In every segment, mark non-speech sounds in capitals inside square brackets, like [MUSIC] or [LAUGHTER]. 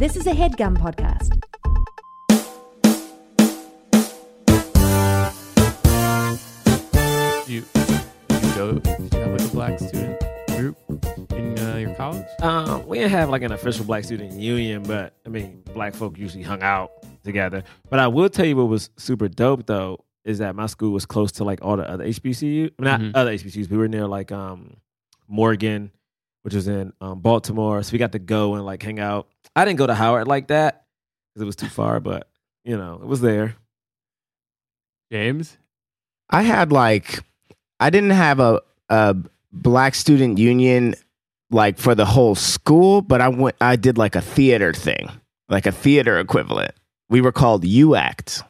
This is a headgum podcast. You, you go? Did you have like a black student group in uh, your college? Um, we didn't have like an official black student union, but I mean, black folk usually hung out together. But I will tell you what was super dope though is that my school was close to like all the other HBCU, not Mhm. other HBCUs. We were near like um Morgan, which was in um, Baltimore, so we got to go and like hang out. I didn't go to Howard like that because it was too far, but you know, it was there. James? I had like I didn't have a a black student union like for the whole school, but I went I did like a theater thing, like a theater equivalent. We were called UACT.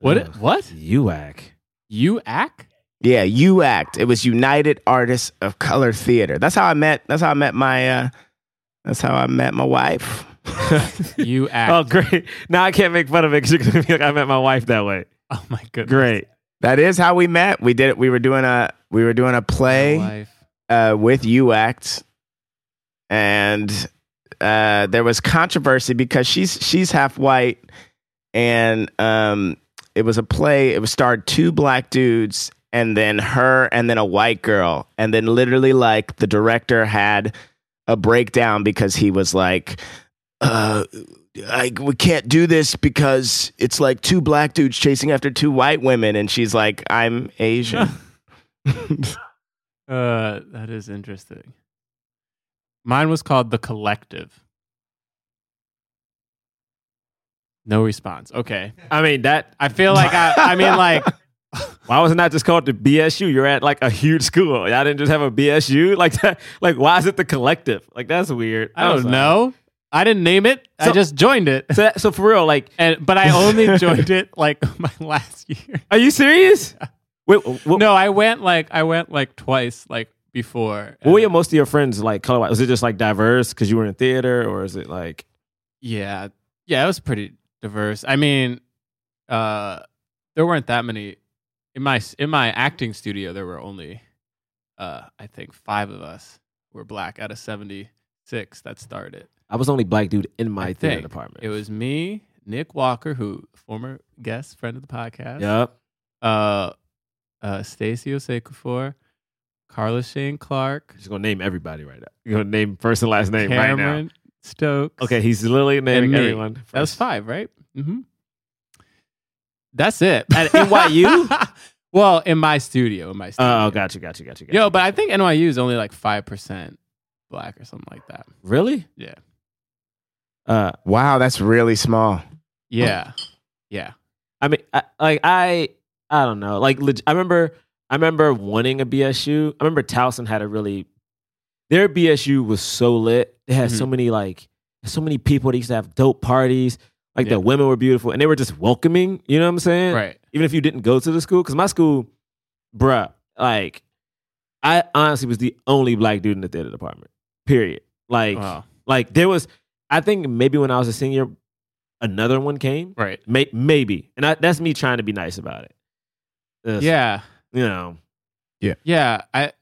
What? Ugh. What? UAC. You act? Yeah, UACT. It was United Artists of Color Theater. That's how I met that's how I met my uh that's how I met my wife. [LAUGHS] You [LAUGHS] act. Oh, great! Now I can't make fun of it because you're gonna be like, I met my wife that way. Oh my goodness. Great. that is how we met. We did it. We were doing a we were doing a play. wife. uh, with UACT, and uh, there was controversy because she's she's half white, and um, it was a play. It was starred two black dudes, and then her, and then a white girl, and then literally like the director had a breakdown because he was like. Uh, I, we can't do this because it's like two black dudes chasing after two white women, and she's like, "I'm Asian." [LAUGHS] Uh, that is interesting. Mine was called The Collective. No response. Okay. I mean that. I feel like I, I mean, like, [LAUGHS] Why was it not just called the BSU? You're at like a huge school. Y'all didn't just have a BSU [LAUGHS] like that. Like why is it the collective? Like that's weird. I don't like- know. I didn't name it. I just joined it. So, that- so for real, like, [LAUGHS] And but I only [LAUGHS] joined it like my last year. are you serious? Wait, what, No, I went like I went like twice like before. what were your, most of your friends like color? Was it just like diverse because you were in theater, or is it like? Yeah, yeah, it was pretty diverse. I mean, uh, there weren't that many in my in my acting studio. There were only, uh, I think five of us were black out of seventy six that started. I was the only black dude in my theater think. department. It was me, Nick Walker, who former guest friend of the podcast. Yep. Uh, uh, Stacey Osekafor, Carla Shane Clark, Just gonna name everybody right now. You're gonna name first and last name right Cameron Stokes. Okay, he's literally naming everyone. That was five, right? Mm-hmm. That's it. At NYU? [LAUGHS] well, in my studio, in my studio. Oh, gotcha, gotcha, gotcha, gotcha. Yo, but I think NYU is only like five percent black or something like that. really? Yeah. Uh, wow, that's really small. Yeah. Yeah. I mean, I, like I, I don't know. Like, leg- I remember, I remember wanting a BSU. I remember Towson had a really, their BSU was so lit. They had so Mhm. many like, so many people. They used to have dope parties. Like Yeah. the women were beautiful, and they were just welcoming. You know what I'm saying? Right. Even if you didn't go to the school, because my school, bruh, like, I honestly was the only black dude in the theater department. Period. Like, Wow. like there was. I think maybe when I was a senior, another one came. Right. May- maybe, and I, that's me trying to be nice about it. It's, Yeah. you know, Yeah. I.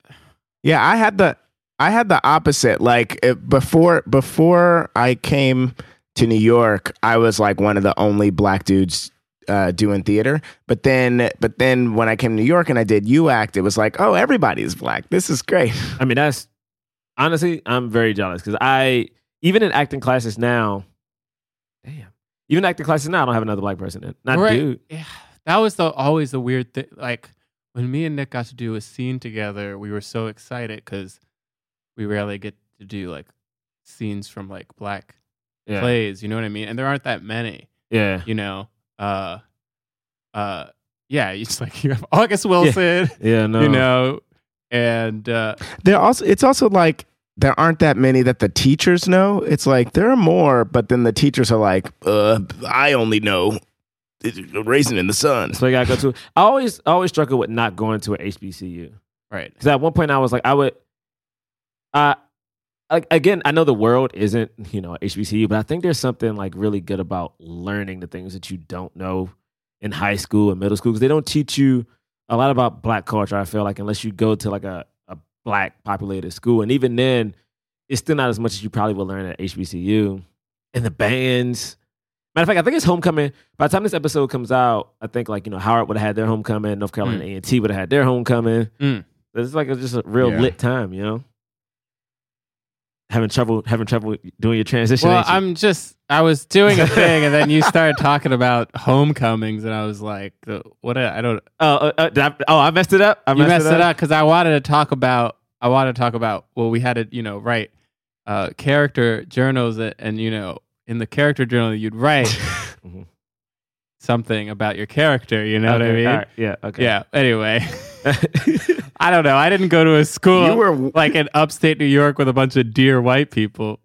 Yeah, I had the I had the opposite. Like it, before before I came to New York, I was like one of the only black dudes uh, doing theater. But then but then when I came to New York and I did You Act, it was like, oh, everybody's black. This is great. [LAUGHS] I mean, that's honestly, I'm very jealous because I even in acting classes now, damn, even acting classes now, I don't have another black person in. Not Right. dude. Yeah. That was the always the weird thing. Like when me and Nick got to do a scene together, we were so excited because we rarely get to do like scenes from like black Yeah, plays. You know what I mean? And there aren't that many. yeah, you know, uh, uh, yeah, [LAUGHS] it's like you have August Wilson, [LAUGHS] yeah. No, you know, and uh, There also it's also like there aren't that many that the teachers know. It's like there are more, but then the teachers are like, uh, I only know Raisin in the Sun. So you gotta go to. I always I always struggle with not going to an HBCU Right. because at one point I was like I would. Uh, like again, I know the world isn't you know HBCU, but I think there's something like really good about learning the things that you don't know in high school and middle school because they don't teach you a lot about black culture. I feel like unless you go to like a, a black populated school, and even then, it's still not as much as you probably will learn at HBCU. And the bands. Matter of fact, I think it's homecoming. By the time this episode comes out, I think like you know Howard would have had their homecoming, North Carolina A and T would have had their homecoming. Mm. It's like it's just a real Yeah. lit time, you know. Having trouble, having trouble doing your transition. Well, you? I'm just I was doing a thing, and then you started talking about homecomings, and I was like, "What? A, I don't." Oh, uh, uh, I, oh, I messed it up. I you messed it up because I wanted to talk about. I wanted to talk about. Well, we had to, you know, write uh, character journals, and you know, in the character journal, you'd write [LAUGHS] Mhm. Something about your character. You know what I mean? all right, Yeah. Okay. Yeah. Anyway, [LAUGHS] [LAUGHS] I don't know. I didn't go to a school You were like in upstate New York with a bunch of dear white people.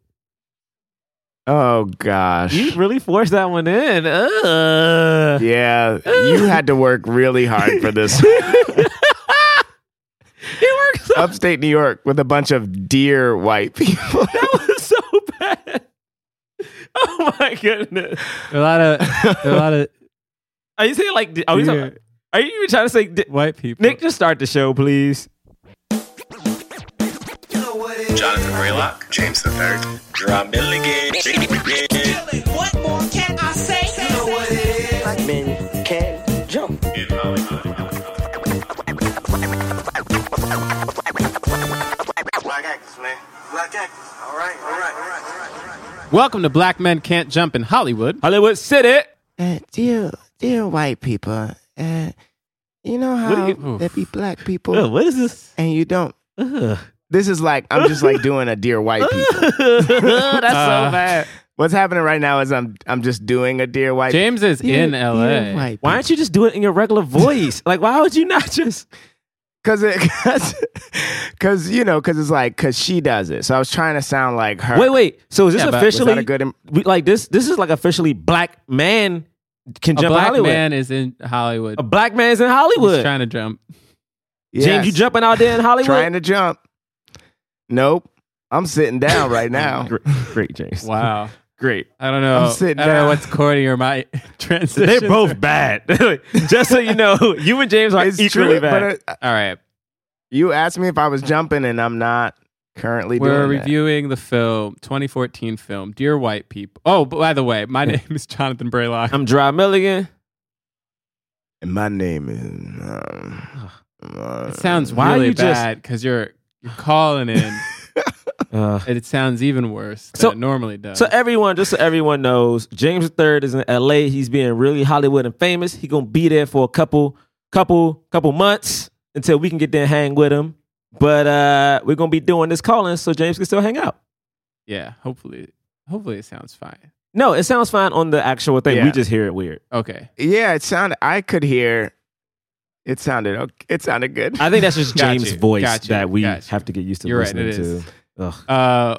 oh gosh. you really forced that one in. Ugh. yeah, you had to work really hard for this. [LAUGHS] It works. Upstate New York with a bunch of dear white people. that was so bad. Oh my goodness. A lot of a lot of Are you saying like? Are, you, dear are you even trying to say? white people. Nick, just start the show, please. Jonathan Braylock, James the Third, Drum Milligan. What more can I say? You know what it is. Black men can't jump. Black actors, man. Black actors. All right, all right, all right, all right, all right. Welcome to Black Men Can't Jump in Hollywood. Hollywood City. Uh, dear, dear white people, uh, you know how What you- there be black people Ugh, what is this? and you don't. Ugh. This is like I'm just like doing a dear white people. [LAUGHS] That's Uh, so bad. What's happening right now is I'm I'm just doing a dear white. James is dear, in dear LA. Why don't you just do it in your regular [LAUGHS] voice? like, why would you not just? Because it, because you know, because it's like because she does it. So I was trying to sound like her. Wait, wait. So is this Yeah, but was Was officially a good? Im- we, like this? This is like officially black man can A jump in black Hollywood. man is in Hollywood. A black man's in He's Hollywood. trying to jump. James, you jumping out there in Hollywood? Trying to jump. Nope. I'm sitting down right now. [LAUGHS] Great, great, James. Wow. great. I don't know. I'm sitting I don't know down. what's corny or my [LAUGHS] transition. They're both bad. [LAUGHS] Just so you know, you and James are It's equally true, bad. but uh, All right. you asked me if I was jumping, and I'm not currently We're doing that. reviewing the film, 2014 film, Dear White People. Oh, by the way, my name [LAUGHS] is Jonathan Braylock. I'm Dry Milligan. And my name is. Um, uh, It sounds Why really you bad because you're you're calling in, [LAUGHS] Uh, and it sounds even worse than So- it normally does. so everyone, just so everyone knows, James III is in LA. He's being really Hollywood and famous. He gonna be there for a couple, couple, couple months until we can get there and hang with him. But uh, we're gonna be doing this calling so James can still hang out. yeah, hopefully, hopefully it sounds fine. No, it sounds fine on the actual thing. Yeah. We just hear it weird. Okay. yeah, it sounded. I could hear. It sounded. Okay, it sounded good. I think that's just James' you, voice you, that we have to get used to You're right, listening it is. to. Ugh. Uh,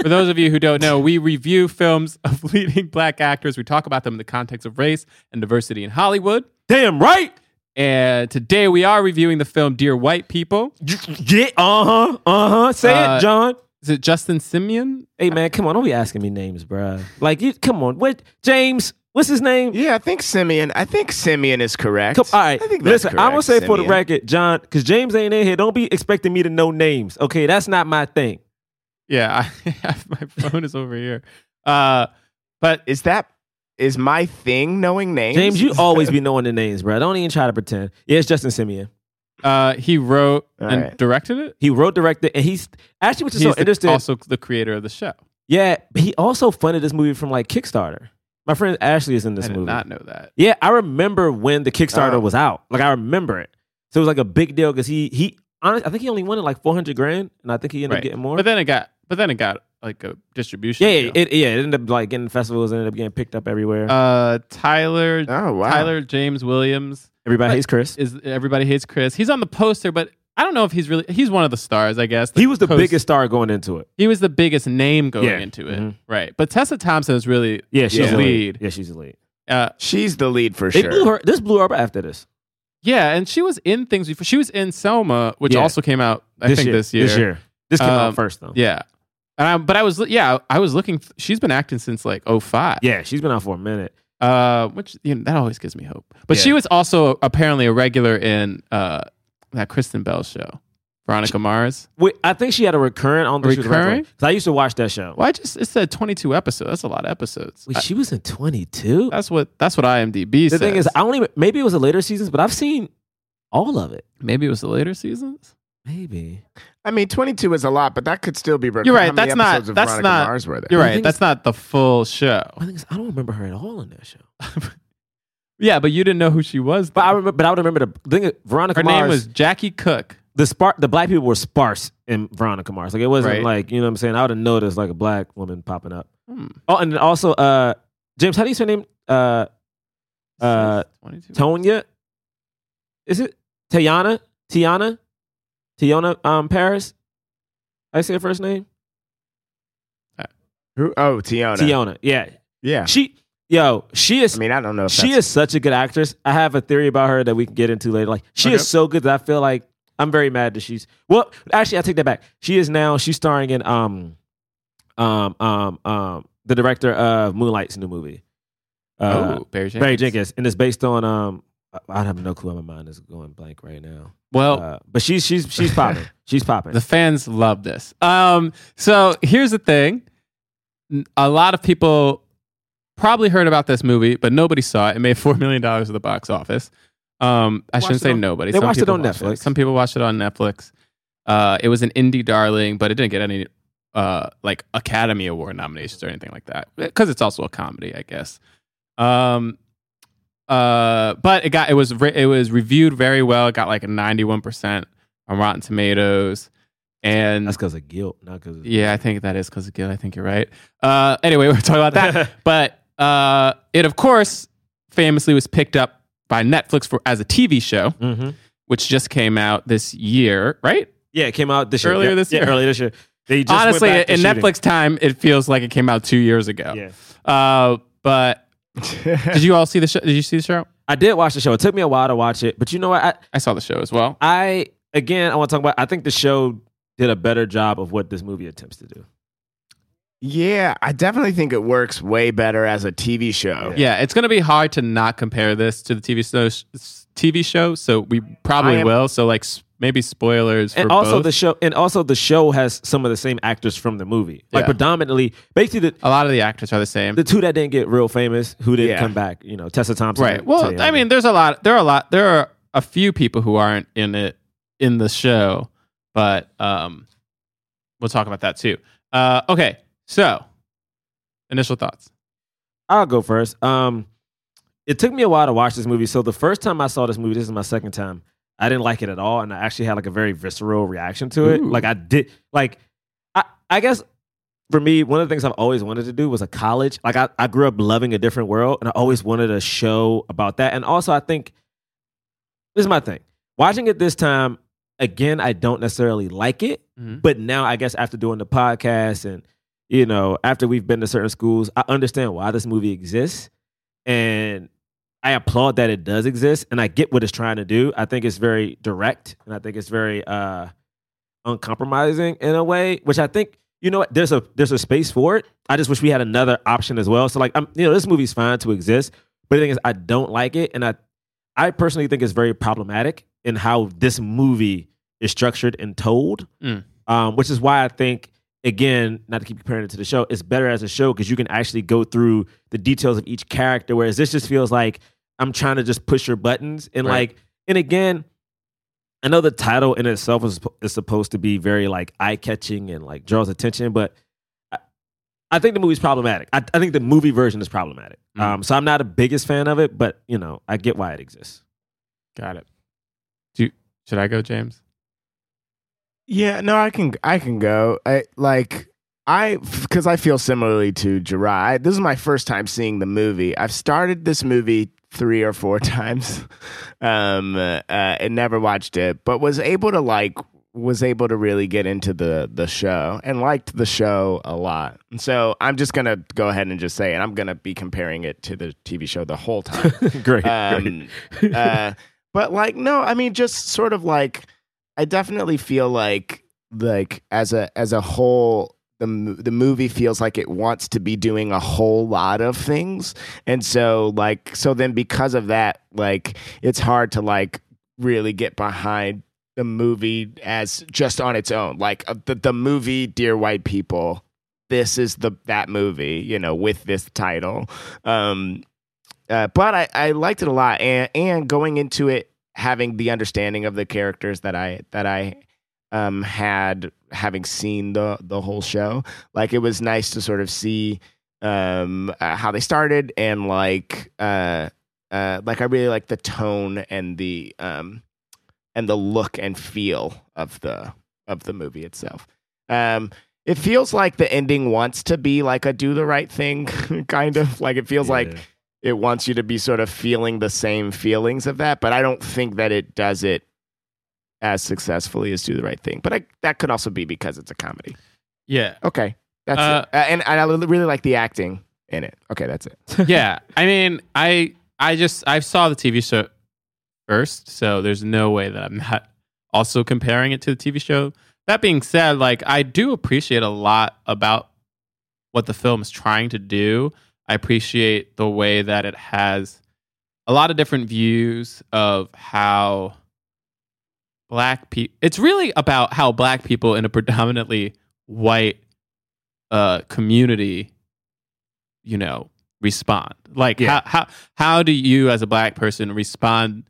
for those of you who don't know, we review films of [LAUGHS] leading black actors. We talk about them in the context of race and diversity in Hollywood. Damn right. And today we are reviewing the film Dear White People. Yeah, uh huh, uh huh. Say Uh, it, John. Is it Justin Simien? Hey man, come on, don't be asking me names, bruh. Like, you, come on, what? James, what's his name? yeah, I think Simien. I think Simien is correct. Come, all right, I think that's listen. I'm gonna say correct, for the Simien. record, John, because James ain't in here. Don't be expecting me to know names. Okay, that's not my thing. Yeah, I have [LAUGHS] my phone is over here. Uh, but Is that is my thing knowing names? James, you always be knowing the names, bro. Don't even try to pretend. Yeah, it's Justin Simien. uh, he wrote All and right. directed it. He wrote, directed, and he's actually, which is He's so the- interesting. also the creator of the show. yeah, but he also funded this movie from like Kickstarter. My friend Ashley is in this movie. I did movie. not know that. Yeah, I remember when the Kickstarter Oh. was out. Like I remember it. So it was like a big deal because he he honest, I think he only wanted like four hundred grand, and I think he ended Right. up getting more. But then it got, but then it got like a distribution. yeah, yeah, deal. it yeah, it ended up like getting festivals, ended up getting picked up everywhere. uh, Tyler, Oh wow. Tyler James Williams Everybody but- hates Chris. is everybody hates Chris. He's on the poster, but I don't know if he's really he's one of the stars. I guess He was the coast- biggest star going into it. He was the biggest name going Yeah. into it, Mhm. right? But Tessa Thompson is really Yeah, she's the the lead. Yeah, she's the lead. Uh, She's the lead for sure. blew her. This blew her up after this. yeah, and she was in things before. She was in Selma, which Yeah. also came out I this think year. this year. This year. This came Um, out first though. Yeah. And I, but I was yeah I was looking. She's been acting since like 05. Yeah, she's been out for a minute. Uh, which you know, that always gives me hope. But she was also apparently a regular in uh that Kristen Bell show, Veronica Mars. Wait, I think she had a recurrent on the Recurring? Because I used to watch that show. Well, I just it said 22 episodes. That's a lot of episodes. Wait, I- she was in 22? that's what that's what IMDb said. The says. thing is, I don't even, maybe it was the later seasons, but I've seen all of it. maybe it was the later seasons. Maybe. I mean, 22 is a lot, but that could still be. You're right, How that's not- of that's Veronica not- Mars were there? You're right. That's not the full show. I think I don't remember her at all in that show. [LAUGHS] Yeah, but you didn't know who she was. But I remember, but I would remember the, the thing. Veronica her Mars. name was Jackie Cook. the spar- The black people were sparse in Veronica Mars. Like it wasn't Right. like you know what I'm saying. I would have noticed like a black woman popping up. Hmm. Oh, and also, uh, James, how do you say her name? Uh, uh, 22. Tonya. Is it Tayana? Tiana? Tiana um Parris? I say her first name? Who? Oh, Tiona. Tiana. Yeah. Yeah. She yo, she is I mean, I don't know if she is such a good actress. I have a theory about her that we can get into later. Like she Okay. is so good that I feel like I'm very mad that she's well. Actually, I take that back. She is now. She's starring in um, um, um, um, the director of Moonlight's new movie. Uh, oh, Barry Jenkins. Barry Jenkins, and it's based on um. I- I have no clue. My mind is going blank right now. Well, Uh, but she's she's she's popping. [LAUGHS] she's popping. The fans love this. Um, so here's the thing: a lot of people probably heard about this movie, but nobody saw it. It made [LAUGHS] four million dollars at the box office. Um, I Watched shouldn't say on- nobody. they Some watched it on watched Netflix. Some people watched it on Netflix. Uh, it was an indie darling, but it didn't get any uh, like Academy Award nominations or anything like that because it's also a comedy, I guess. Um, uh, but it got it was re- it was reviewed very well. It got like a ninety one percent on Rotten Tomatoes, and That's because of guilt, not because. yeah, I think that is because of guilt. I think you're right. Uh, anyway, [LAUGHS] we're talking about that. [LAUGHS] but uh, it, of course, famously was picked up by Netflix for as a TV show, hmm which just came out this year, right? Yeah, it came out this. Earlier Yeah, this yeah, year. earlier this year. They just Honestly, in shooting. Netflix time, it feels like it came out two years ago. Yeah. Uh, but [LAUGHS] did you all see the show? Did you see the show? I did watch the show. It took me a while to watch it, but you know what? I, I saw the show as well. I again, I want to talk about. I think the show did a better job of what this movie attempts to do. yeah, I definitely think it works way better as a TV show. Yeah, it's going to be hard to not compare this to the TV show. TV show, so we probably am- will. So like s- maybe spoilers for And also both. the show, and also the show has some of the same actors from the movie. Like Yeah. predominantly, basically the a lot of the actors are the same. the two that didn't get real famous, who didn't Yeah. come back. You know, Tessa Thompson. right. Well, Tayana. I mean, there's a lot. There are a lot. There are a few people who aren't in it in the show, but um, we'll talk about that too. Uh, okay. So, initial thoughts. I'll go first. Um, it took me a while to watch this movie. So the first time I saw this movie, this is my second time. I didn't like it at all, and I actually had like a very visceral reaction to it. Ooh. Like I did, like I, I guess for me, one of the things I've always wanted to do was a college. Like I, I grew up loving a different world, and I always wanted a show about that. And also, I think this is my thing. Watching it this time again, I don't necessarily like it, Mhm. but now I guess after doing the podcast and you know after we've been to certain schools, I understand why this movie exists, and I applaud that it does exist, and I get what it's trying to do. I think it's very direct, and I think it's very uh, uncompromising in a way, which I think you know what there's a there's a space for it. I just wish we had another option as well. So like I'm you know this movie's fine to exist, but the thing is I don't like it, and I I personally think it's very problematic in how this movie is structured and told, Mm. um, which is why I think again not to keep comparing it to the show, it's better as a show because you can actually go through the details of each character. Whereas this just feels like I'm trying to just push your buttons and Right. like and again. I know the title in itself is, is supposed to be very like eye catching and like draws attention, but I, I think the movie's problematic. I, I think the movie version is problematic. Mm. Um, so I'm not a biggest fan of it, but you know I get why it exists. Got it. Do you, should I go, James? Yeah, no, I can I can go. I like I because I feel similarly to Jirai. This is my first time seeing the movie. I've started this movie three or four [LAUGHS] times, um, uh, and never watched it, but was able to like was able to really get into the the show and liked the show a lot. And so I'm just gonna go ahead and just say it. I'm gonna be comparing it to the TV show the whole time. great. [LAUGHS] great. um, uh, but like no i mean just sort of like i definitely feel like like as a as a whole the the movie feels like it wants to be doing a whole lot of things. And so like so then because of that like it's hard to like really get behind the movie as just on its own. Like uh, the the movie dear white people this is the that movie you know with this title. Um uh, but I, I liked it a lot, and and going into it having the understanding of the characters that I that I um had having seen the the whole show, like it was nice to sort of see um uh, how they started and like uh uh like I really like the tone and the um and the look and feel of the of the movie itself. Um it feels like the ending wants to be like a do the right thing [LAUGHS] kind of like it feels like Yeah. It wants you to be sort of feeling the same feelings of that, but I don't think that it does it as successfully as do the right thing. But I, that could also be because it's a comedy. Yeah. Okay, that's Uh, it. Uh, and, and I really like the acting in it. Okay, that's it. [LAUGHS] yeah. I mean, I I just I saw the TV show first, so there's no way that I'm not also comparing it to the TV show. That being said, like I do appreciate a lot about what the film is trying to do. I appreciate the way that it has a lot of different views of how black people it's really about how black people in a predominantly white uh community you know respond like Yeah. how, how how do you as a black person respond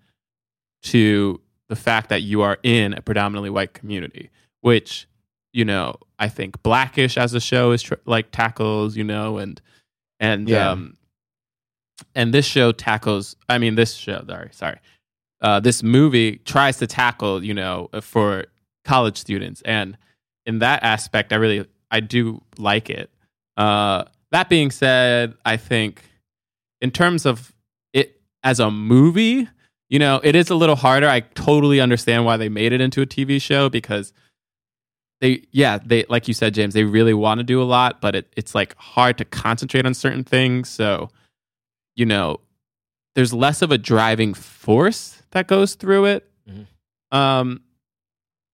to the fact that you are in a predominantly white community which you know i think blackish as a show is tr- like tackles you know and and Yeah. um and this show tackles i mean this show sorry sorry uh this movie tries to tackle you know for college students. And in that aspect i really i do like it. Uh that being said i think in terms of it as a movie you know it is a little harder. I totally understand why they made it into a tv show because they yeah they like you said james they really want to do a lot but it, it's like hard to concentrate on certain things. So you know there's less of a driving force that goes through it. Mhm. um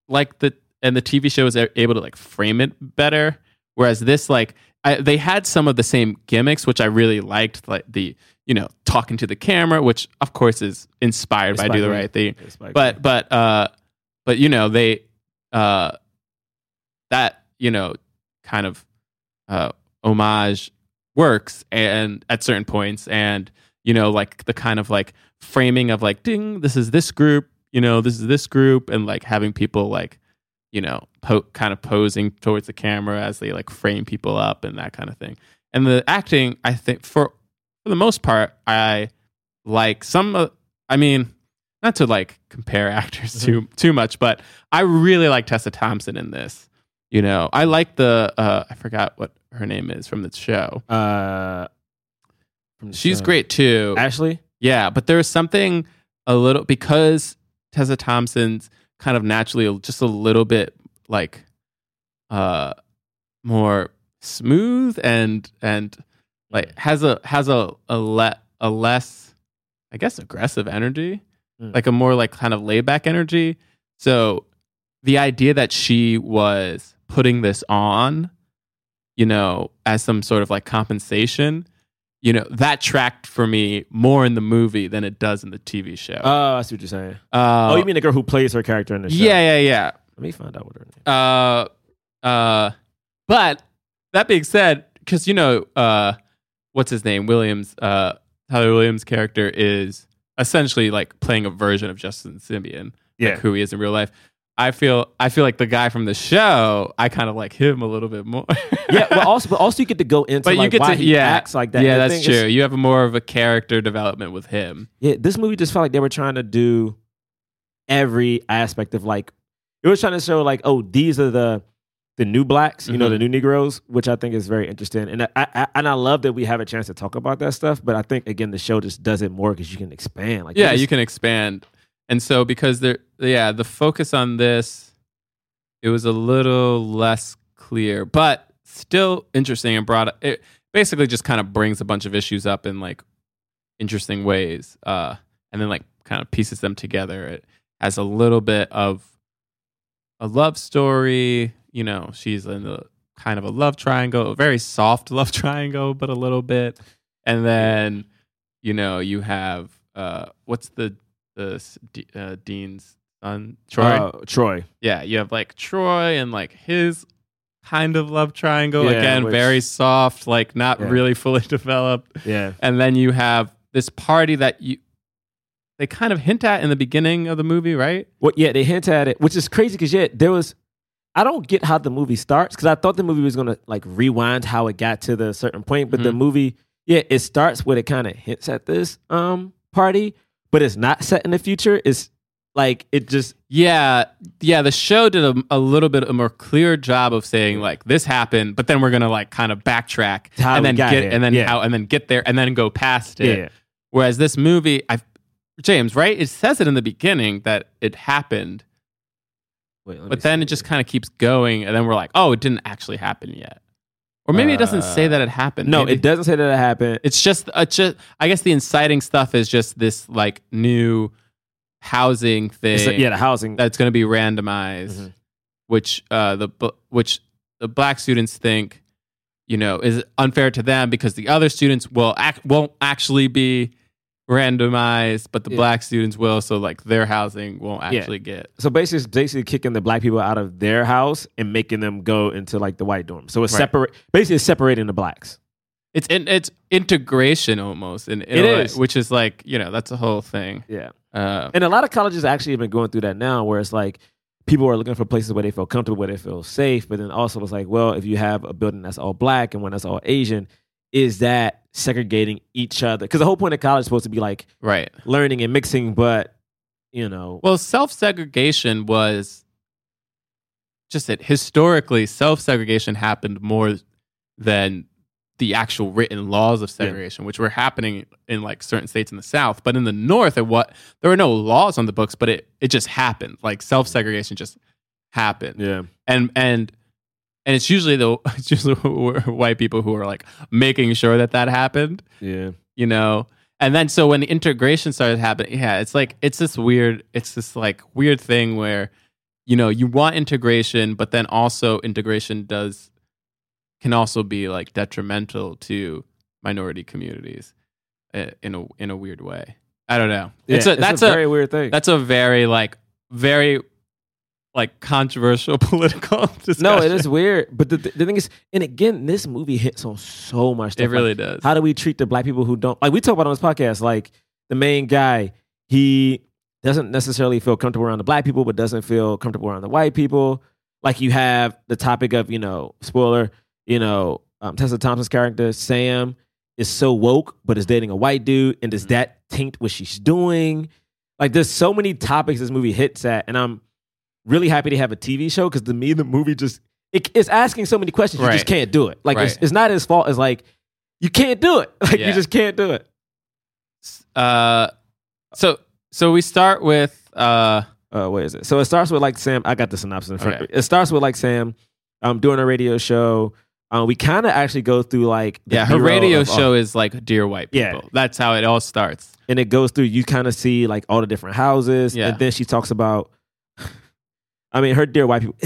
like the and the tv show is able to like frame it better whereas this like I, they had some of the same gimmicks which i really liked like the you know talking to the camera which of course is inspired by do the right thing. But but uh but you know they uh that you know kind of uh homage works and at certain points and you know like the kind of like framing of like ding this is this group you know this is this group and like having people like you know po- kind of posing towards the camera as they like frame people up and that kind of thing. And the acting i think for for the most part i like some uh, i mean not to like compare [LAUGHS] actors too too much but i really like tessa thompson in this you know i like the uh i forgot what her name is from the show uh, from the she's show. great too Ashley. yeah, but there was something a little because Tessa Thompson's kind of naturally just a little bit like uh more smooth and and like has a has a a, le- a less I guess aggressive energy, Mm. like a more like kind of laid back energy. So the idea that she was putting this on, you know, as some sort of like compensation, you know, that tracked for me more in the movie than it does in the TV show. Oh, I see what you're saying. Uh, oh, you mean the girl who plays her character in the show? yeah, yeah, yeah. Let me find out what her name. Uh, uh, but that being said, because you know, uh, what's his name? Williams. Uh, Tyler Williams' character is essentially like playing a version of Justin Simien, Yeah. like who he is in real life. I feel, I feel like the guy from the show. I kind of like him a little bit more. yeah, but also, but also you get to go into but like you get why to, he yeah, acts like that. Yeah, the that's is- true. you have more of a character development with him. Yeah, this movie just felt like they were trying to do every aspect of like it was trying to show like, oh, these are the the new blacks, you know, Mhm. the new Negroes, which I think is very interesting. And I, I and I love that we have a chance to talk about that stuff. But I think again, the show just does it more because you can expand. Like yeah, just- you can expand. And so because there yeah, the focus on this it was a little less clear, but still interesting and brought it basically just kind of brings a bunch of issues up in like interesting ways. Uh and then like kind of pieces them together. It has a little bit of a love story, you know, she's in the kind of a love triangle, a very soft [LAUGHS] love triangle, but a little bit. And then, you know, you have uh what's the the uh, dean's son Troy? Uh, Troy. yeah, you have like Troy and like his kind of love triangle Yeah, again, which- very soft, like not Yeah. really [LAUGHS] fully developed. Yeah. And then you have this party that you they kind of hint at in the beginning of the movie, right? Well, yeah, they hint at it, which is crazy because yeah, there was. I don't get how the movie starts because I thought the movie was gonna like rewind how it got to the certain point, but the Mhm. movie, yeah, it starts with it kind of hints at this um party, but it's not set in the future. It's like it just Yeah, yeah. The show did a, a little bit a more clear job of saying like this happened, but then we're gonna like kind of backtrack How and then get and then Yeah. how and then get there and then go past it. yeah, Whereas this movie, I James, right? It says it in the beginning that it happened, Wait, but then it just kind of keeps going, and then we're like, oh, it didn't actually happen yet, or maybe it doesn't say that it happened. no, Maybe- it doesn't say that it happened. It's just, uh, just I guess the inciting stuff is just this like new housing thing. It's yeah, the housing. that's going to be randomized, Mhm. which uh, the bu- which the black students think, you know, is unfair to them because the other students will act won't actually be randomized, but the Yeah. black students will. So like their housing won't Yeah. actually get. so basically, basically kicking the black people out of their house and making them go into like the white dorm. So it's Right. separate. Basically, it's separating the blacks. It's in, it's integration almost, in, in It a is. which is like you know that's a whole thing. Yeah. Uh, And a lot of colleges actually have been going through that now, where it's like people are looking for places where they feel comfortable, where they feel safe. But then also it's like, well, if you have a building that's all black and one that's all Asian, is that segregating each other? Because the whole point of college is supposed to be like right. learning and mixing, but you know, Well, self segregation was just that historically, self segregation happened more than the actual written laws of segregation, which were happening in like certain states in the South. But in the North, it what there were no laws on the books, but it it just happened. Like self segregation just happened, yeah, and and and it's usually the [LAUGHS] it's usually white people who are like making sure that that happened yeah, you know and then so when the integration started happening yeah it's like it's this weird it's this like weird thing where you know you want integration but then also integration does can also be like detrimental to minority communities in a in a weird way i don't know yeah. it's a that's a, very weird thing. that's a very like very like controversial [LAUGHS] political discussion [LAUGHS] no, it is weird. But the, the thing is, and again, this movie hits on so much stuff. it really Like, does How do we treat the black people who don't like we talk about on this podcast? Like the main guy, he doesn't necessarily feel comfortable around the black people, but doesn't feel comfortable around the white people. Like you have the topic of, you know, spoiler, you know, um, Tessa Thompson's character, Sam, is so woke, but is dating a white dude. And does Mhm. that taint what she's doing? Like there's so many topics this movie hits at, and I'm really happy to have a TV show because to me the movie just it, it's asking so many questions you just can't do it. Like it's, Right. it's not his fault. It's like you can't do it. [LAUGHS] Like you just can't do it. uh so so we start with uh Uh, what is it? So it starts with like Sam. I got the synopsis in front. of Okay. me. It starts with like Sam um, doing a radio show. Um, we kind of actually go through like the yeah, her radio of all- show is like Dear White people. Yeah. That's how it all starts. and it goes through. You kind of see like all the different houses, Yeah. and then she talks about. I mean, her dear white people.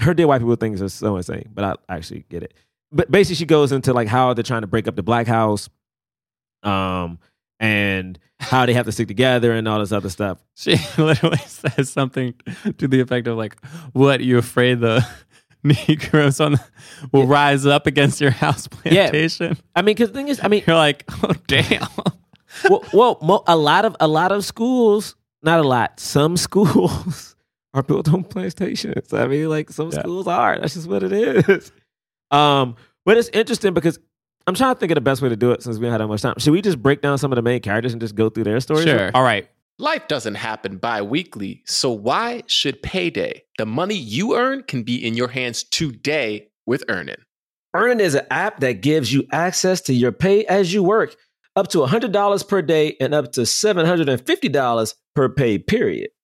Her dear white people things are so insane, but I actually get it. But basically, she goes into like how they're trying to break up the black house, um, and how they have to stick together and all this other stuff. [LAUGHS] She literally [LAUGHS] says something to the effect of like, "What you afraid the [LAUGHS] Negroes on the, will rise up against your house plantation?" Yeah. I mean, because the thing is, I mean, You're like, "Oh damn." well, well mo- a lot of a lot of schools, not a lot, some schools are built on plantations. I mean, like some Yeah. schools are. That's just what it is. Um, but it's interesting because I'm trying to think of the best way to do it since we don't have that much time. Should we just break down some of the main characters and just go through their stories? Sure. All right. Life doesn't happen bi weekly, so why should payday? The money you earn can be in your hands today with Earnin. Earnin is an app that gives you access to your pay as you work, up to $100 per day and up to $750 per pay period.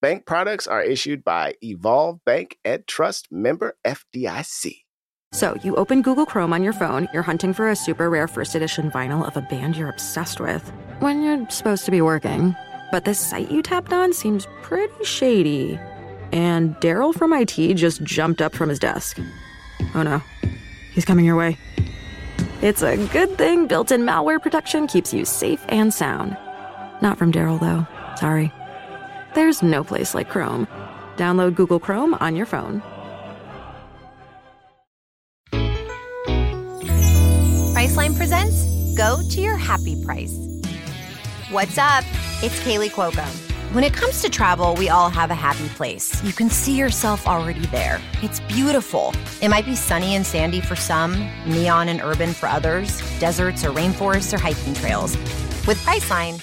Bank products are issued by Evolve Bank and Trust member FDIC. So you open Google Chrome on your phone, you're hunting for a super rare first edition vinyl of a band you're obsessed with when you're supposed to be working. But this site you tapped on seems pretty shady. And Daryl from IT just jumped up from his desk. Oh no, he's coming your way. It's a good thing built in malware protection keeps you safe and sound. Not from Daryl, though. Sorry. There's no place like Chrome. Download Google Chrome on your phone. Priceline presents Go to Your Happy Price. What's up? It's Kaley Cuoco. When it comes to travel, we all have a happy place. You can see yourself already there. It's beautiful. It might be sunny and sandy for some, neon and urban for others, deserts or rainforests or hiking trails. With Priceline,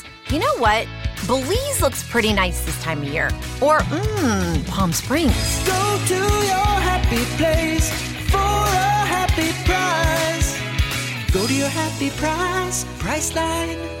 You know what? Belize looks pretty nice this time of year. Or, mmm, Palm Springs. Go to your happy place for a happy price. Go to your happy price, Priceline.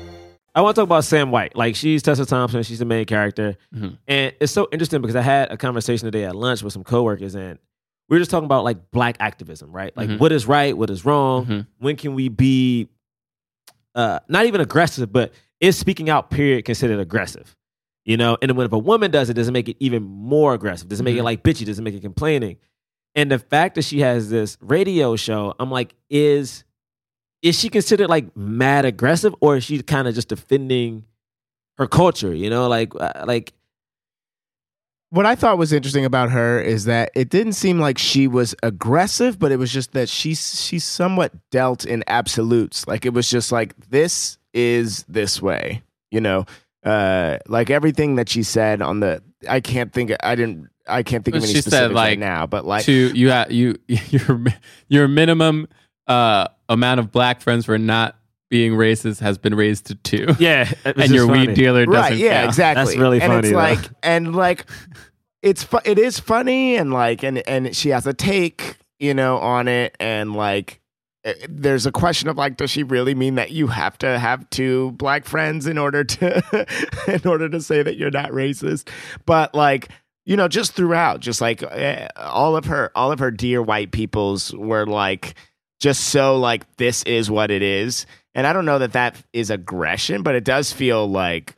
I want to talk about Sam White. Like she's Tessa Thompson, she's the main character, Mhm. and it's so interesting because I had a conversation today at lunch with some coworkers, and we were just talking about like black activism, right? Like Mhm. what is right, what is wrong, Mhm. when can we be, uh, not even aggressive, but is speaking out period considered aggressive? You know, and then when if a woman does it, does it make it even more aggressive? Does it make it Mhm. like bitchy? Does it make it complaining? And the fact that she has this radio show, I'm like, is is she considered like mad aggressive or is she kind of just defending her culture you know like uh, like What I thought was interesting about her is that it didn't seem like she was aggressive, but it was just that she's she's somewhat dealt in absolutes. Like it was just like this is this way, you know. Uh, like everything that she said on the, I can't think, I didn't, I can't think of Well, any she said, specifics right like, now, but like to you ha- you [LAUGHS] your your minimum uh amount of black friends for not being racist has been raised to two. yeah and your weed dealer doesn't right yeah count. exactly That's really and funny, it's though. like and like it's fu- it is funny and like and and she has a take you know on it and like eh, there's a question of like does she really mean that you have to have two black friends in order to [LAUGHS] in order to say that you're not racist but like you know, just throughout, just like eh, all of her, all of her dear white peoples were like, just so like this is what it is, and I don't know that that is aggression, but it does feel like,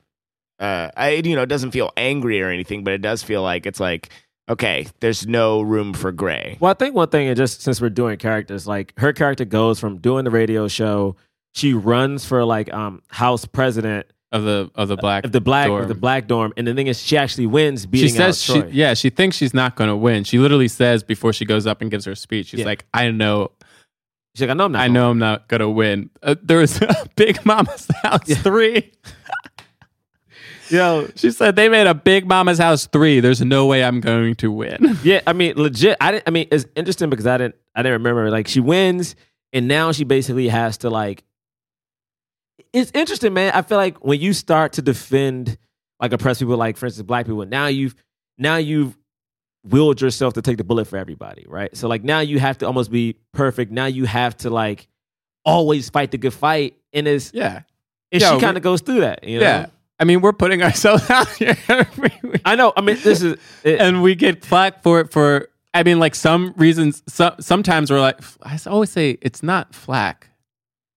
uh, I you know, it doesn't feel angry or anything, but it does feel like it's like, okay, there's no room for gray. Well, I think one thing, and just since we're doing characters, like her character goes from doing the radio show, she runs for like um house president of the of the black of the black dorm. of the black dorm, and the thing is, she actually wins beating she says out she Troy. yeah she thinks she's not going to win. She literally says before she goes up and gives her speech, she's Yeah. like, "I know, She's like, I know I'm not. I gonna know I'm not going to win." Uh, there was a [LAUGHS] Big Mama's [LAUGHS] House three. [LAUGHS] Yo, She said they made a Big Mama's House three. There's no way I'm going to win. Yeah, I mean, legit. I didn't. I mean, it's interesting because I didn't. I didn't remember. Like, she wins, and now she basically has to like. It's interesting, man. I feel like when you start to defend like oppressed people, like for instance, black people, now you've now you've willed yourself to take the bullet for everybody, right? So like now you have to almost be perfect. Now you have to like always fight the good fight, and it's Yeah, and Yeah, she kind of goes through that. You know? yeah. I mean, we're putting ourselves [LAUGHS] out here. I know. I mean, this is [LAUGHS] it, and we get flack for it for I mean like some reasons so, sometimes we're like I always say it's not flack.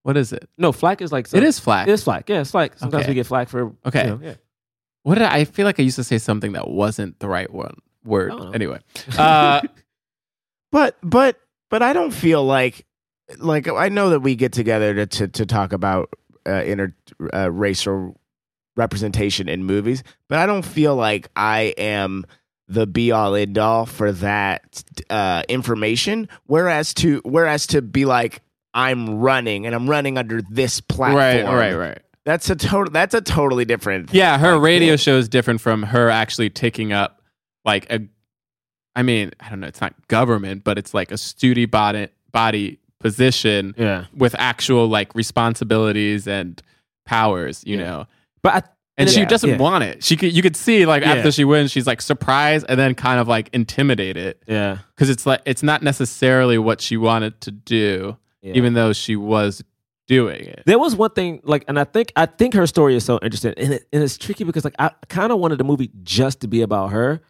What is it? no flack is like It is flack. It is flack. Yeah, it's flack. Sometimes Okay. we get flack for Okay. you know, yeah. What did I, I feel like I used to say something that wasn't the right one word. I don't know. Anyway. [LAUGHS] Uh But but but I don't feel like like I know that we get together to to, to talk about uh, inter uh, racial representation in movies, but I don't feel like I am the be all end all for that uh, information. Whereas to whereas to be like I'm running and I'm running under this platform. right, right, right. That's a total. That's a totally different. Yeah, her like, radio thing. show is different from her actually taking up like a I mean, I don't know, it's not government, but it's like a studie body body position Yeah. with actual like responsibilities and powers, you Yeah. know. But I, and she doesn't want it. She could, you could see like after she wins, she's like surprised and then kind of like intimidated Yeah. because it's like it's not necessarily what she wanted to do, even though she was doing it. There was one thing, like, and I think I think her story is so interesting, and, it, and it's tricky because, like, I kind of wanted the movie just to be about her,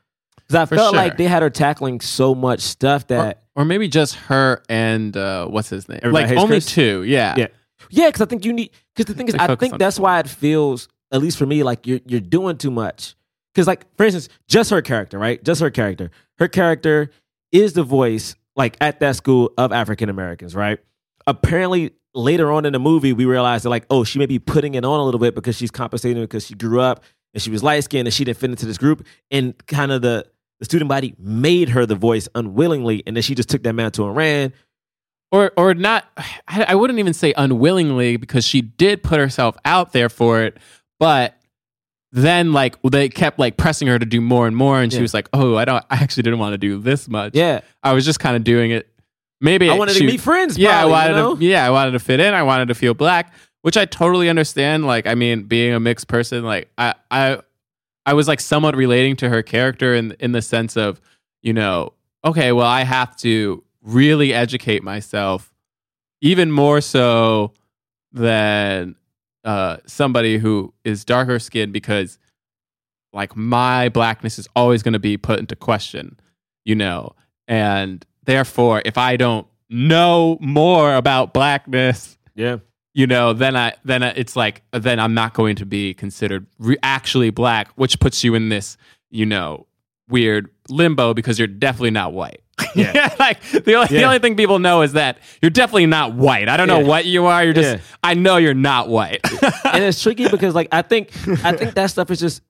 because I For felt sure. like they had her tackling so much stuff that, or maybe just her and uh, what's his name? Everybody like Hates only Chris? two, yeah. yeah, yeah, because I think you need, because the thing is, They I focus think on that's that. why it feels, at least for me, like you're you're doing too much, because, like, for instance, just her character, right? Just her character, her character is the voice, like, at that school of African Americans, right? Apparently. Later on in the movie, we realized that like, oh, she may be putting it on a little bit because she's compensating because she grew up and she was light skinned and she didn't fit into this group. And kind of the, the student body made her the voice unwillingly. And then she just took that mantle and ran. or or not I, I wouldn't even say unwillingly because she did put herself out there for it but then like they kept like pressing her to do more and more and she was like oh i don't i actually didn't want to do this much Yeah. i was just kind of doing it maybe I wanted to meet friends. yeah probably, i wanted you know? to yeah i wanted to fit in i wanted to feel black which i totally understand like i mean being a mixed person like i i i was like somewhat relating to her character in in the sense of you know okay well i have to really educate myself even more so than uh somebody who is darker skinned because like my blackness is always going to be put into question you know and therefore if i don't know more about blackness Yeah. You know then i then it's like then i'm not going to be considered re- actually black which puts you in this you know weird limbo because you're definitely not white [LAUGHS] yeah, [LAUGHS] like the only, the only thing people know is that you're definitely not white i don't know what you are you're just Yeah. i know you're not white [LAUGHS] and it's tricky because like I think I think that stuff is just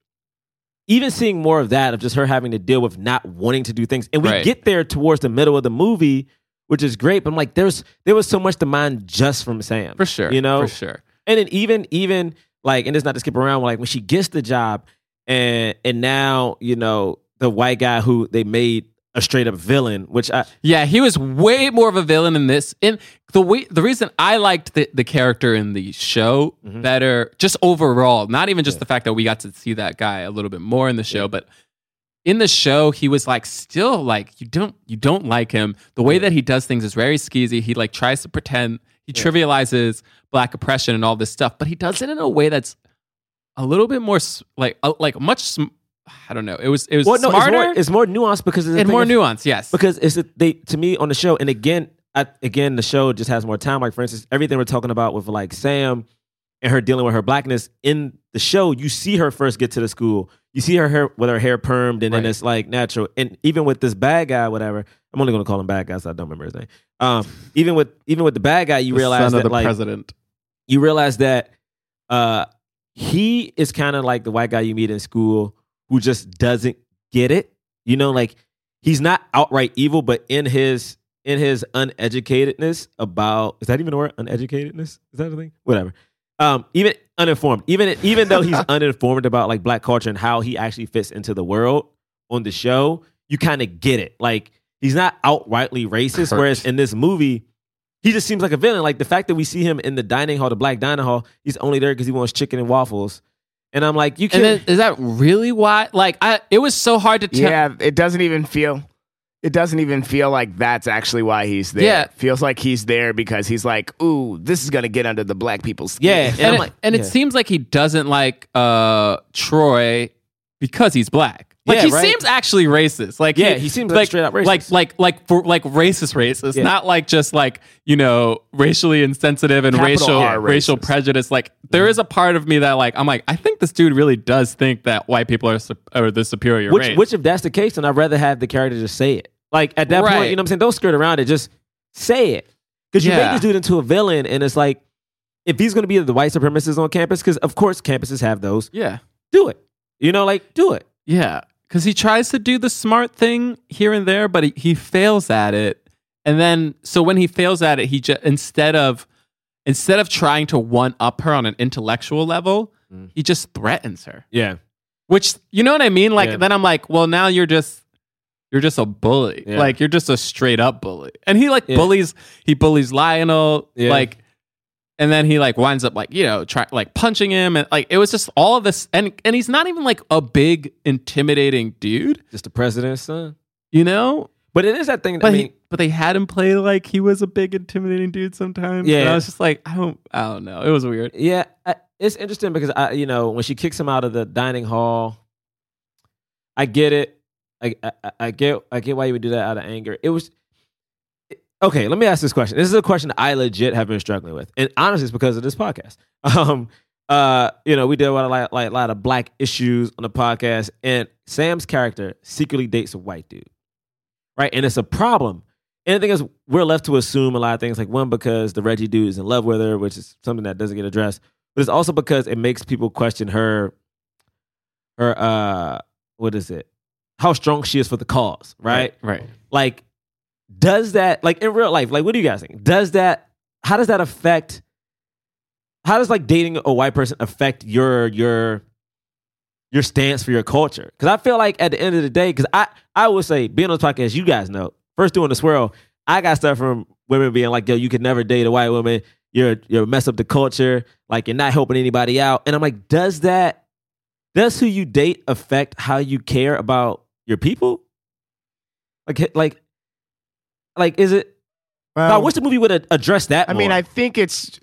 even seeing more of that of just her having to deal with not wanting to do things. And we Right. get there towards the middle of the movie, which is great. But I'm like, there's there was so much to mine just from Sam. for sure You know? for sure And then even even like, and it's not to skip around, like when she gets the job and and now, you know, the white guy who they made a straight up villain, which I Yeah, he was way more of a villain in this. In the way, the reason I liked the, the character in the show Mm-hmm. better, just overall, not even just the fact that we got to see that guy a little bit more in the show, but in the show, he was like still like you don't you don't like him. The way that he does things is very skeezy. He like tries to pretend he trivializes black oppression and all this stuff, but he does it in a way that's a little bit more like like much sm- I don't know. It was it was Well, no, it's smarter more, it's more nuanced because it's more nuance. Yes, because it's a, they to me on the show and again I, again the show just has more time like for instance everything we're talking about with like sam and her dealing with her blackness in the show you see her first get to the school you see her hair with her hair permed and then it's like natural and even with this bad guy whatever i'm only going to call him bad guy so i don't remember his name um, even with even with the bad guy you The realize that like president. you realize that uh, he is kind of like the white guy you meet in school who just doesn't get it. You know, like he's not outright evil, but in his in his uneducatedness about is that even a word? Uneducatedness is that a thing? Whatever. Um, even uninformed, even even though he's [LAUGHS] uninformed about like black culture and how he actually fits into the world on the show, you kind of get it. Like he's not outrightly racist, Correct. whereas in this movie, he just seems like a villain. Like the fact that we see him in the dining hall, the black dining hall, he's only there because he wants chicken and waffles. And I'm like, you can't. then, is that really why? Like, I it was so hard to tell. Yeah, it doesn't even feel. It doesn't even feel like that's actually why he's there. Yeah. It feels like he's there because he's like, "Ooh, this is gonna get under the black people's skin." Yeah, and and it, like- and it seems like he doesn't like uh Troy because he's black. Like Yeah, he right. seems actually racist. Like Yeah, he seems like straight up racist. Like like like for like racist racist, Yeah. not like just like you know racially insensitive and Capital racial R racial racist. prejudice. Like there is a part of me that like I'm like I think this dude really does think that white people are sup- are the superior which, race. which if that's the case, then I'd rather have the character just say it. Like at that point, you know what I'm saying? Don't skirt around it. Just say it. Because you Yeah. make this dude into a villain, and it's like, if he's going to be the white supremacist on campus, because of course campuses have those, yeah. do it. You know, like do it. Yeah, because he tries to do the smart thing here and there, but he, he fails at it. And then, so when he fails at it, he just instead of instead of trying to one up her on an intellectual level, Mm. he just threatens her. Yeah. Which you know what I mean? Like Yeah. then I'm like, well, now you're just you're just a bully. Yeah. Like you're just a straight up bully. And he like Yeah. bullies he bullies Lionel. Yeah. Like and then he like winds up like you know try like punching him and like it was just all of this and and he's not even like a big intimidating dude Just the president's son. you know But it is that thing. but I mean, he but they had him play like he was a big intimidating dude sometimes Yeah. and I was just like I don't I don't know it was weird Yeah, I, it's interesting because I, you know, when she kicks him out of the dining hall, I get it. I, I, get, I get why you would do that out of anger. It was okay. Let me ask this question. This is a question I legit have been struggling with, and honestly, it's because of this podcast. [LAUGHS] Um, uh, you know, we did a lot like a lot of black issues on the podcast, and Sam's character secretly dates a white dude, right? And it's a problem. And the thing is, we're left to assume a lot of things. Like one, because the Reggie dude is in love with her, which is something that doesn't get addressed. But it's also because it makes people question her, her, uh, what is it? How strong she is for the cause, right? right Like, does that, like in real life, like what do you guys think? Does that, how does that affect, how does like dating a white person affect your, your, your stance for your culture? Because I feel like at the end of the day, because I, I would say being on this podcast, you guys know, first doing the swirl, I got stuff from women being like, yo, you could never date a white woman. You're you're mess up the culture. Like you're not helping anybody out. And I'm like, does that does who you date affect how you care about your people? Like like like is it Well, I wish the movie would have addressed that. I mean. I think it's,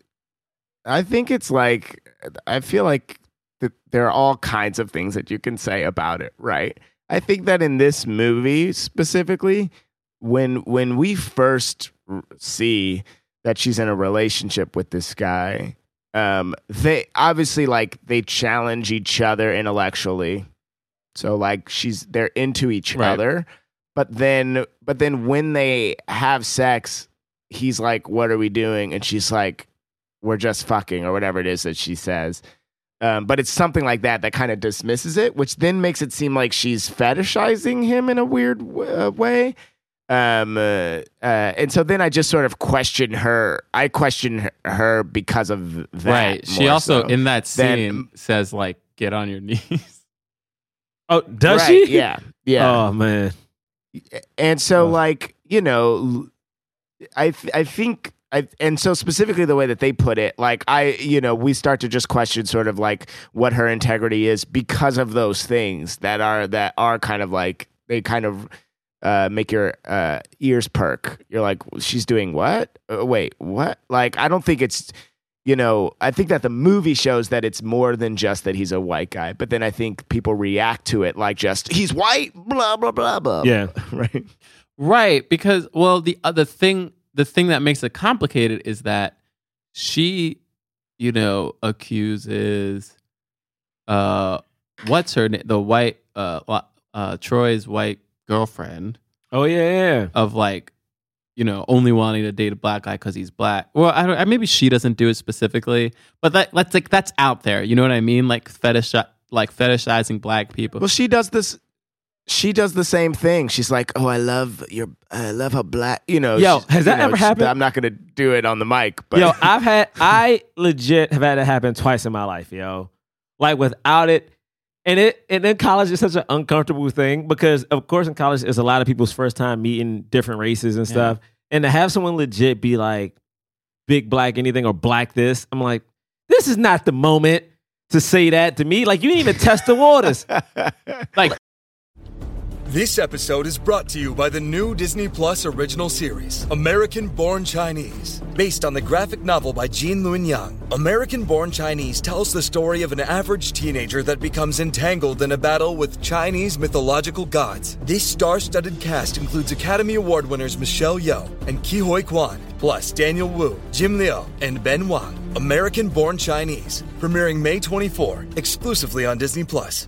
I think it's like, I feel like that there are all kinds of things that you can say about it, right? I think that in this movie specifically, when when we first r- see that she's in a relationship with this guy, um, they obviously like they challenge each other intellectually. So like she's they're into each Right. other, but then but then when they have sex, he's like, "What are we doing?" And she's like, "We're just fucking," or whatever it is that she says. Um, but it's something like that that kind of dismisses it, which then makes it seem like she's fetishizing him in a weird w- uh, way. Um, uh, uh, and so then I just sort of question her. I question her, because of that. right she also so. in that scene says like get on your [LAUGHS] knees oh does Right, she? Yeah, yeah. [LAUGHS] Oh man. and so Ugh. like you know i th- i think I, and so specifically the way that they put it like i you know we start to just question sort of like what her integrity is because of those things that are that are kind of like they kind of uh, make your uh, ears perk you're like she's doing what uh, wait what like i don't think it's you know, I think that the movie shows that it's more than just that he's a white guy, but then I think people react to it like just he's white, blah blah blah blah. Yeah. [LAUGHS] right. Right, because well, the other thing, the thing that makes it complicated is that she, you know, accuses, uh, what's her name, the white, uh, uh, Troy's white girlfriend Oh yeah, yeah. of like, you know, only wanting to date a black guy because he's black. Well, I don't. Maybe she doesn't do it specifically, but that that's like that's out there. You know what I mean? Like fetish, like fetishizing black people. Well, she does this. She does the same thing. She's like, "Oh, I love your, I love how black." You know, Yo, has that you know, ever happened? I'm not gonna do it on the mic, but yo, I've had [LAUGHS] I legit have had it happen twice in my life, yo. Like without it, and it and then college is such an uncomfortable thing because of course in college it's a lot of people's first time meeting different races and stuff, and to have someone legit be like big black anything or black this, I'm like, this is not the moment to say that to me. Like you didn't even test the waters. [LAUGHS] like This episode is brought to you by the new Disney Plus original series, American Born Chinese. Based on the graphic novel by Gene Luen Yang, American Born Chinese tells the story of an average teenager that becomes entangled in a battle with Chinese mythological gods. This star studded cast includes Academy Award winners Michelle Yeoh and Ke Huy Quan, plus Daniel Wu, Jim Liu, and Ben Wang. American Born Chinese, premiering May 24, exclusively on Disney Plus.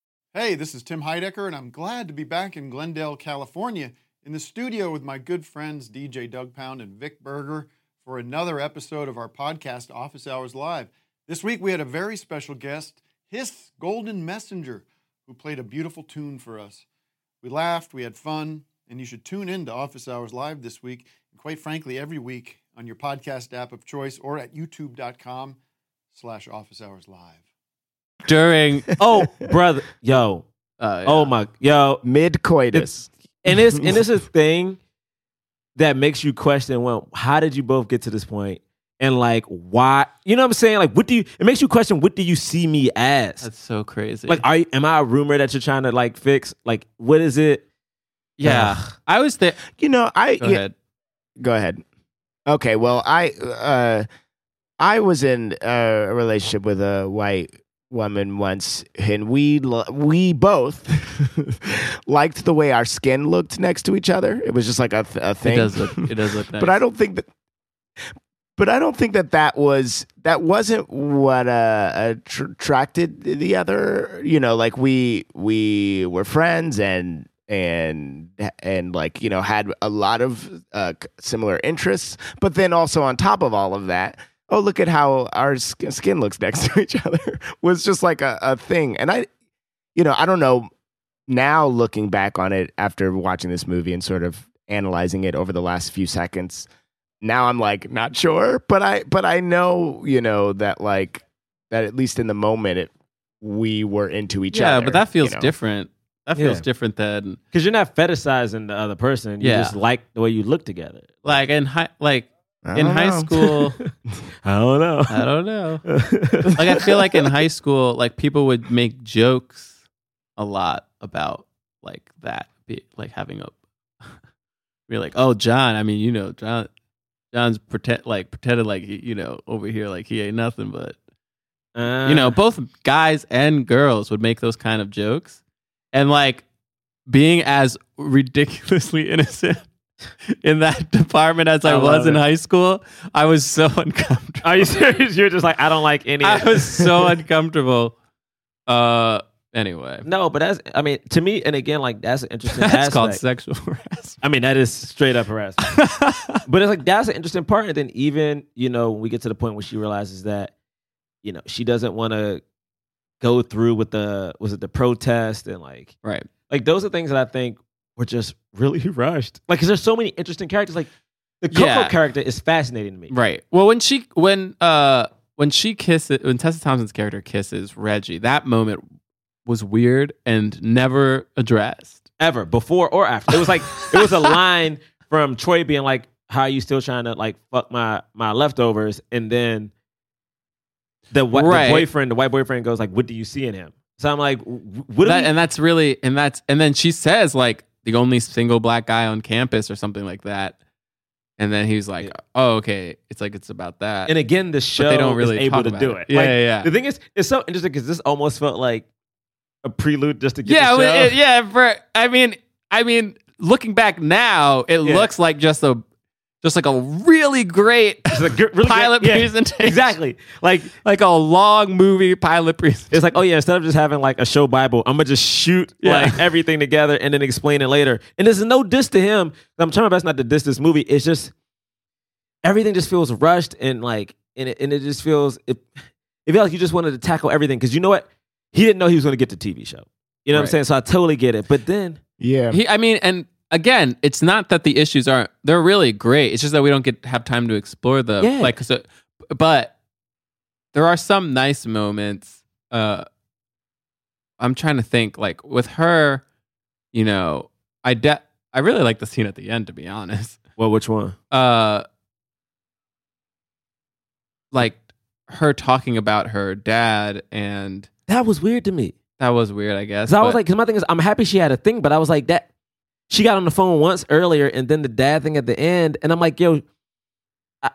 Hey, this is Tim Heidecker, and I'm glad to be back in Glendale, California, in the studio with my good friends DJ Doug Pound and Vic Berger for another episode of our podcast, Office Hours Live. This week we had a very special guest, His Golden Messenger, who played a beautiful tune for us. We laughed, we had fun, and you should tune in to Office Hours Live this week, and quite frankly, every week on your podcast app of choice or at youtube.com slash office hours live. During [LAUGHS] oh brother, yo, uh, oh my, yo, mid coitus. and this and it's a thing that makes you question well how did you both get to this point and like why you know what i'm saying like what do you it makes you question what do you see me as that's so crazy. like are you, am i a rumor that you're trying to like fix like what is it yeah, Ugh. I was there. You know, I Go yeah, ahead. Go ahead. Okay, well, I uh, I was in a relationship with a white woman once, and we lo- we both [LAUGHS] liked the way our skin looked next to each other. It was just like a, th- a thing. It does look. It does look nice. [LAUGHS] but I don't think that. But I don't think that that was that wasn't what uh, attracted the other. You know, like we we were friends and and and like you know had a lot of uh, similar interests. But then also on top of all of that, oh look at how our skin looks next to each other [LAUGHS] was just like a, a thing. And I, you know, I don't know now looking back on it after watching this movie and sort of analyzing it over the last few seconds now i'm like not sure but i but i know you know that like that at least in the moment it we were into each other. yeah, but that feels you know? different. That feels Yeah. different than because you're not fetishizing the other person you Yeah. just like the way you look together like in high like I in don't high know. school. [LAUGHS] i don't know I don't know. like I feel like in high school, like people would make jokes a lot about like that, be, like having a [LAUGHS] be like, oh John, I mean, you know, John, John's pretend like pretended like he, you know, over here like he ain't nothing, but Uh, you know, both guys and girls would make those kind of jokes, and like being as ridiculously [LAUGHS] innocent in that [LAUGHS] department as I, I was in it. high school, I was so [LAUGHS] uncomfortable. are you serious you're just like i don't like any I was so [LAUGHS] uncomfortable. Uh, anyway, no but that's i mean to me and again like that's an interesting that's aspect. called sexual harassment. I mean, that is straight up harassment. but it's like that's an interesting part. And then even, you know, when we get to the point where she realizes that, you know, she doesn't want to go through with the was it the protest and like right. like those are things that I think were just really [LAUGHS] rushed. Like, cause there's so many interesting characters. Like, the Coco Yeah. character is fascinating to me. Right. Well, when she when uh when she kisses when Tessa Thompson's character kisses Reggie, that moment was weird and never addressed. Ever before or after. It was like it was a [LAUGHS] line from Troy being like, "How are you still trying to like fuck my my leftovers?" And then the, wh- Right. the boyfriend, the white boyfriend, goes like, "What do you see in him?" So I'm like, "What?" do That, we- and that's really and that's and then she says like the only single black guy on campus or something like that. And then he's like, "Oh, okay. It's like it's about that." And again, the But show they don't really is able to do it. it. Yeah, Like, yeah, yeah. The thing is, it's so interesting because this almost felt like a prelude just to get yeah, it- yeah. For I mean, I mean, looking back now, it Yeah. looks like just a just like a really great It's really pilot great- yeah, presentation. exactly. Like like a long movie pilot presentation. it's like, oh yeah, instead of just having like a show Bible, I'm gonna just shoot Yeah. like everything together and then explain it later. And there's no diss to him. I'm trying my best not to diss this movie. It's just everything just feels rushed and like and it, and it just feels it, it feels like you just wanted to tackle everything because you know what he didn't know he was going to get the TV show. You know what I'm saying? So I totally get it. But then Yeah. He, I mean, and again, it's not that the issues aren't they're really great. It's just that we don't get have time to explore them. Yeah. Like, so, but there are some nice moments. Uh, I'm trying to think. Like with her, you know, I de- I really like the scene at the end. To be honest, [LAUGHS] well, which one? uh, like her talking about her dad, and That was weird to me. that was weird. I guess. I was but- like, because my thing is, I'm happy she had a thing, but I was like, that she got on the phone once earlier, and then the dad thing at the end, and I'm like, yo, I,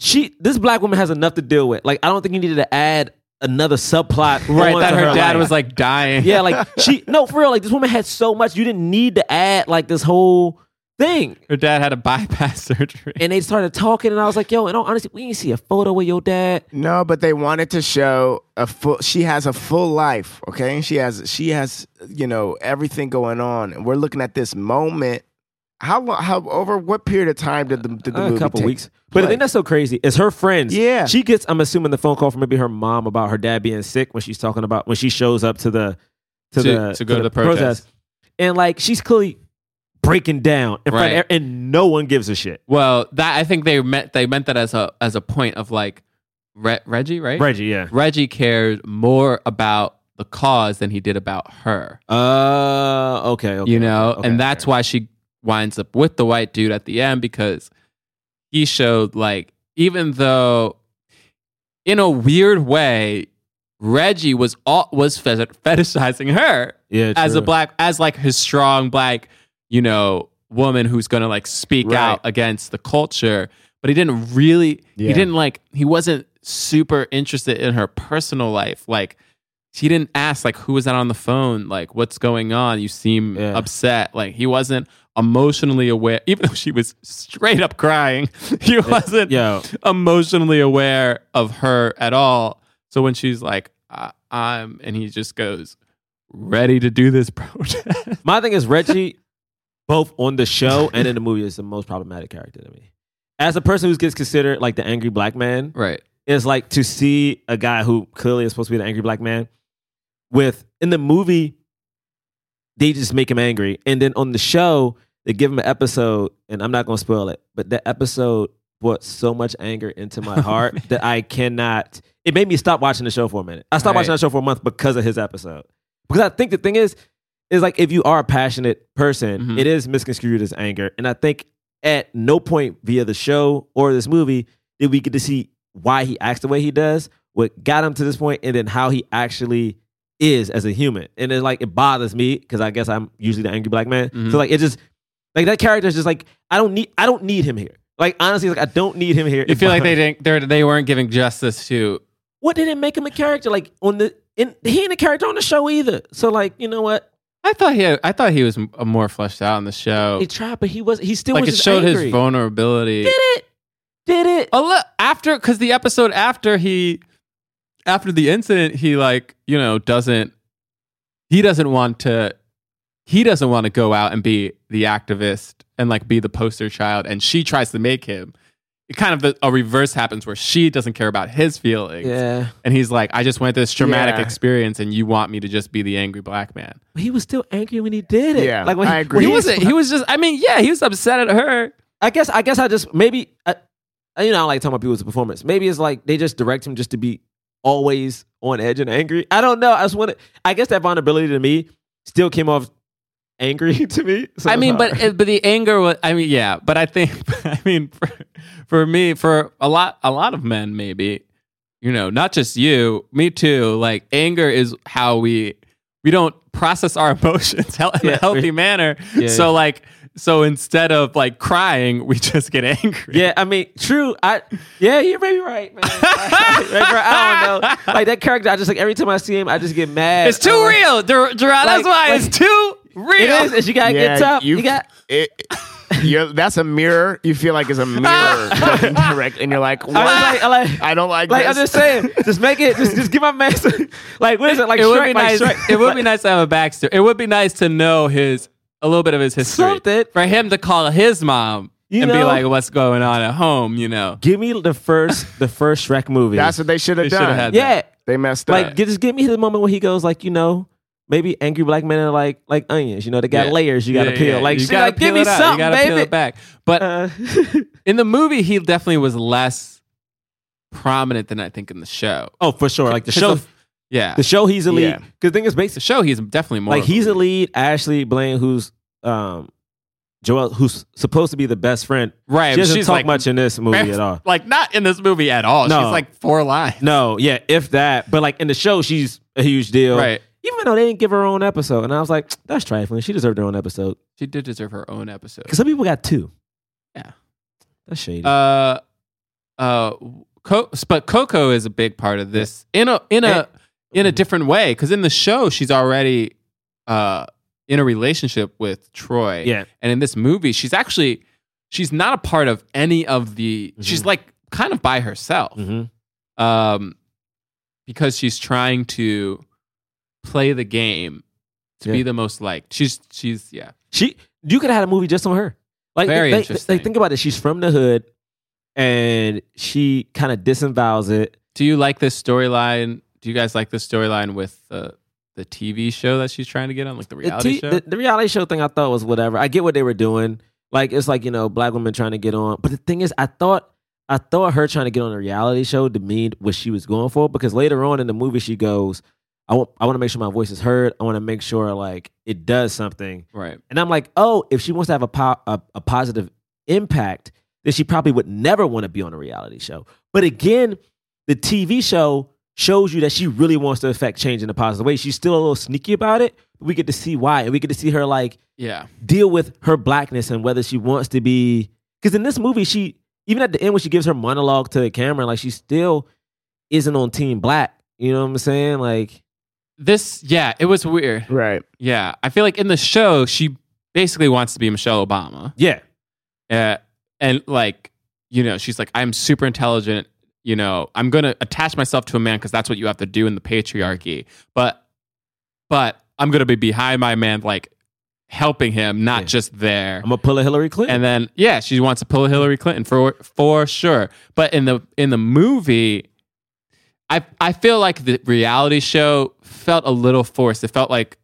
she, this black woman has enough to deal with. Like, I don't think you needed to add another subplot. [LAUGHS] right that her, dad life. was like dying. yeah, like she, no, for real, like this woman had so much, you didn't need to add like this whole thing. her dad had a [LAUGHS] bypass surgery. And they started talking, and I was like, yo, and all honesty, we didn't see a photo with your dad. No, but they wanted to show a full. She has a full life. Okay, she has she has you know everything going on, and we're looking at this moment. How lo- how over what period of time did the did the a movie couple take weeks. But the place? thing that's so crazy is her friends. Yeah. she gets. I'm assuming the phone call from maybe her mom about her dad being sick when she's talking about when she shows up to the to, To- the to go to the protest. and like she's clearly breaking down in front of Right. her, and no one gives a shit. Well, that I think they meant they meant that as a as a point of like Re- Reggie, right? Reggie, yeah. Reggie cared more about the cause than he did about her. Uh, okay, okay you know, okay, and that's why she winds up with the white dude at the end because he showed like even though in a weird way Reggie was all, was fe- fetishizing her Yeah, as a black as like his strong black you know woman who's gonna like speak Right. out against the culture but he didn't really Yeah. he didn't like he wasn't super interested in her personal life like he didn't ask like who was that on the phone like what's going on you seem Yeah. upset like he wasn't emotionally aware even though she was straight up crying [LAUGHS] he wasn't Yo. emotionally aware of her at all so when she's like I- i'm and he just goes ready to do this [LAUGHS] protest My thing is Reggie, both on the show and in the movie, is the most problematic character to me. As a person who gets considered like the angry black man, right. is like to see a guy who clearly is supposed to be the angry black man with in the movie they just make him angry. And then on the show they give him an episode and i'm not going to spoil it but that episode brought so much anger into my [LAUGHS] heart oh, that i cannot it made me stop watching the show for a minute. I stopped Right. watching that show for a month because of his episode. Because i think the thing is is like if you are a passionate person Mhm. it is misconstrued as anger and i think at no point via the show or this movie did we get to see why he acts the way he does, what got him to this point, and then how he actually is as a human. And it's like it bothers me because I guess I'm usually the angry black man. Mhm. So like it just like that character is just like I don't need I don't need him here. Like honestly, like I don't need him here. you feel like they didn't they're, they weren't giving justice to what didn't make him a character? Like on the in, he ain't a character on the show either. So like you know what? I thought he had, i thought he was m- more fleshed out in the show He tried, but he was he still like was it just showed angry. his vulnerability Did it? Did it? a li- after because the episode after he after the incident he like you know doesn't he doesn't want to he doesn't want to go out and be the activist and like be the poster child and she tries to make him it kind of the, a reverse happens where she doesn't care about his feelings Yeah, and he's like i just went through this traumatic Yeah. experience and you want me to just be the angry black man he was still angry when he did it. Yeah, like when I he, agree. when he he was he was just i mean yeah he was upset at her I guess I guess I just maybe I, I- you know I like talking about people's performance. Maybe it's like they just direct him just to be always on edge and angry. I don't know. I just want to. I guess that vulnerability to me still came off angry [LAUGHS] to me. So I mean, but but the anger was. I mean, yeah, but I think. [LAUGHS] I mean, for, for me, for a lot, a lot of men, maybe, you know, not just you, me too. Like anger is how we we don't process our [LAUGHS] emotions in a healthy manner. Yeah, so yeah. like, so instead of like crying, we just get angry. yeah, I mean, true. I yeah, you're maybe right, man. Right, bro, I don't know. Like that character, I just like every time I see him, I just get mad. It's too like- real, Ger-. Like- that's why like- it's too real. It is. and You gotta get tough. You, got. it, you're, that's a mirror. You feel like it's a [LAUGHS] mirror looking direct, and you're like, what? I like, I like, I don't like. like this. I'm just saying, just make it, just, just give my man, some- like what is it, like it would be like nice. Shrek. It would be nice to have a backstory. It would be nice to know his a little bit of his history. Something. for him to call his mom You and be like, "What's going on at home?" You know, Give me the first, the first Shrek movie. That's what they should have done. had yeah, They messed up. Like, just give me the moment where he goes like, you know, maybe angry black men are like like onions. You know, they got Yeah. layers you got to Yeah, peel. yeah. Like, you gotta like give peel me it out. something, You gotta peel baby. it back. But Uh, [LAUGHS] in the movie, he definitely was less prominent than I think in the show. oh, for sure. Like the show, of- yeah, the show, he's a lead. Because the thing is, based the show he's definitely more like he's a lead. lead. Ashley Blaine, who's um, Joelle, who's supposed to be the best friend. right. She doesn't she's talk like much in this movie at all. Like not in this movie at all. No. She's like four lines. No, yeah, if that. But like in the show, she's a huge deal. Right. Even though they didn't give her own episode, and I was like, that's trifling. She deserved her own episode She did deserve her own episode. because some people got two. Yeah. that's shady. Uh, uh, Co- but Coco is a big part of this in a in a in a different way because in the show she's already uh in a relationship with Troy. yeah, and in this movie she's actually she's not a part of any of the. She's like kind of by herself. hmm Um, because she's trying to play the game to be the most liked. She's she's yeah. she. You could have had a movie just on her. Like, Very they- interesting. Like, think about it. She's from the hood, and she kind of disavows it. Do you like this storyline? Do you guys like this storyline with the the TV show that she's trying to get on, like the The, reality t- show? the, the reality show thing, I thought was whatever. I get what they were doing. Like, it's like you know, black women trying to get on. But the thing is, I thought. I thought her trying to get on a reality show demeaned what she was going for because later on in the movie she goes, I want I want to make sure my voice is heard. I want to make sure like it does something. right. And I'm like, oh, if she wants to have a, po- a, a positive impact, then she probably would never want to be on a reality show. But again, the TV show shows you that she really wants to affect change in a positive way. She's still a little sneaky about it. We get to see why, and we get to see her like Yeah. deal with her blackness and whether she wants to be. Because in this movie, she even at the end when she gives her monologue to the camera, like she still isn't on Team Black. You know what I'm saying? Like, This yeah, it was weird. right. Yeah. I feel like in the show she basically wants to be Michelle Obama. yeah, Uh, and like, you know, she's like, I'm super intelligent. You know, I'm gonna attach myself to a man because that's what you have to do in the patriarchy. But, but I'm gonna be behind my man, like helping him, not Yeah. just there. I'm gonna pull a Hillary Clinton. And then yeah, she wants to pull a Hillary Clinton for for sure. But in the in the movie, I I feel like the reality show felt a little forced. It felt like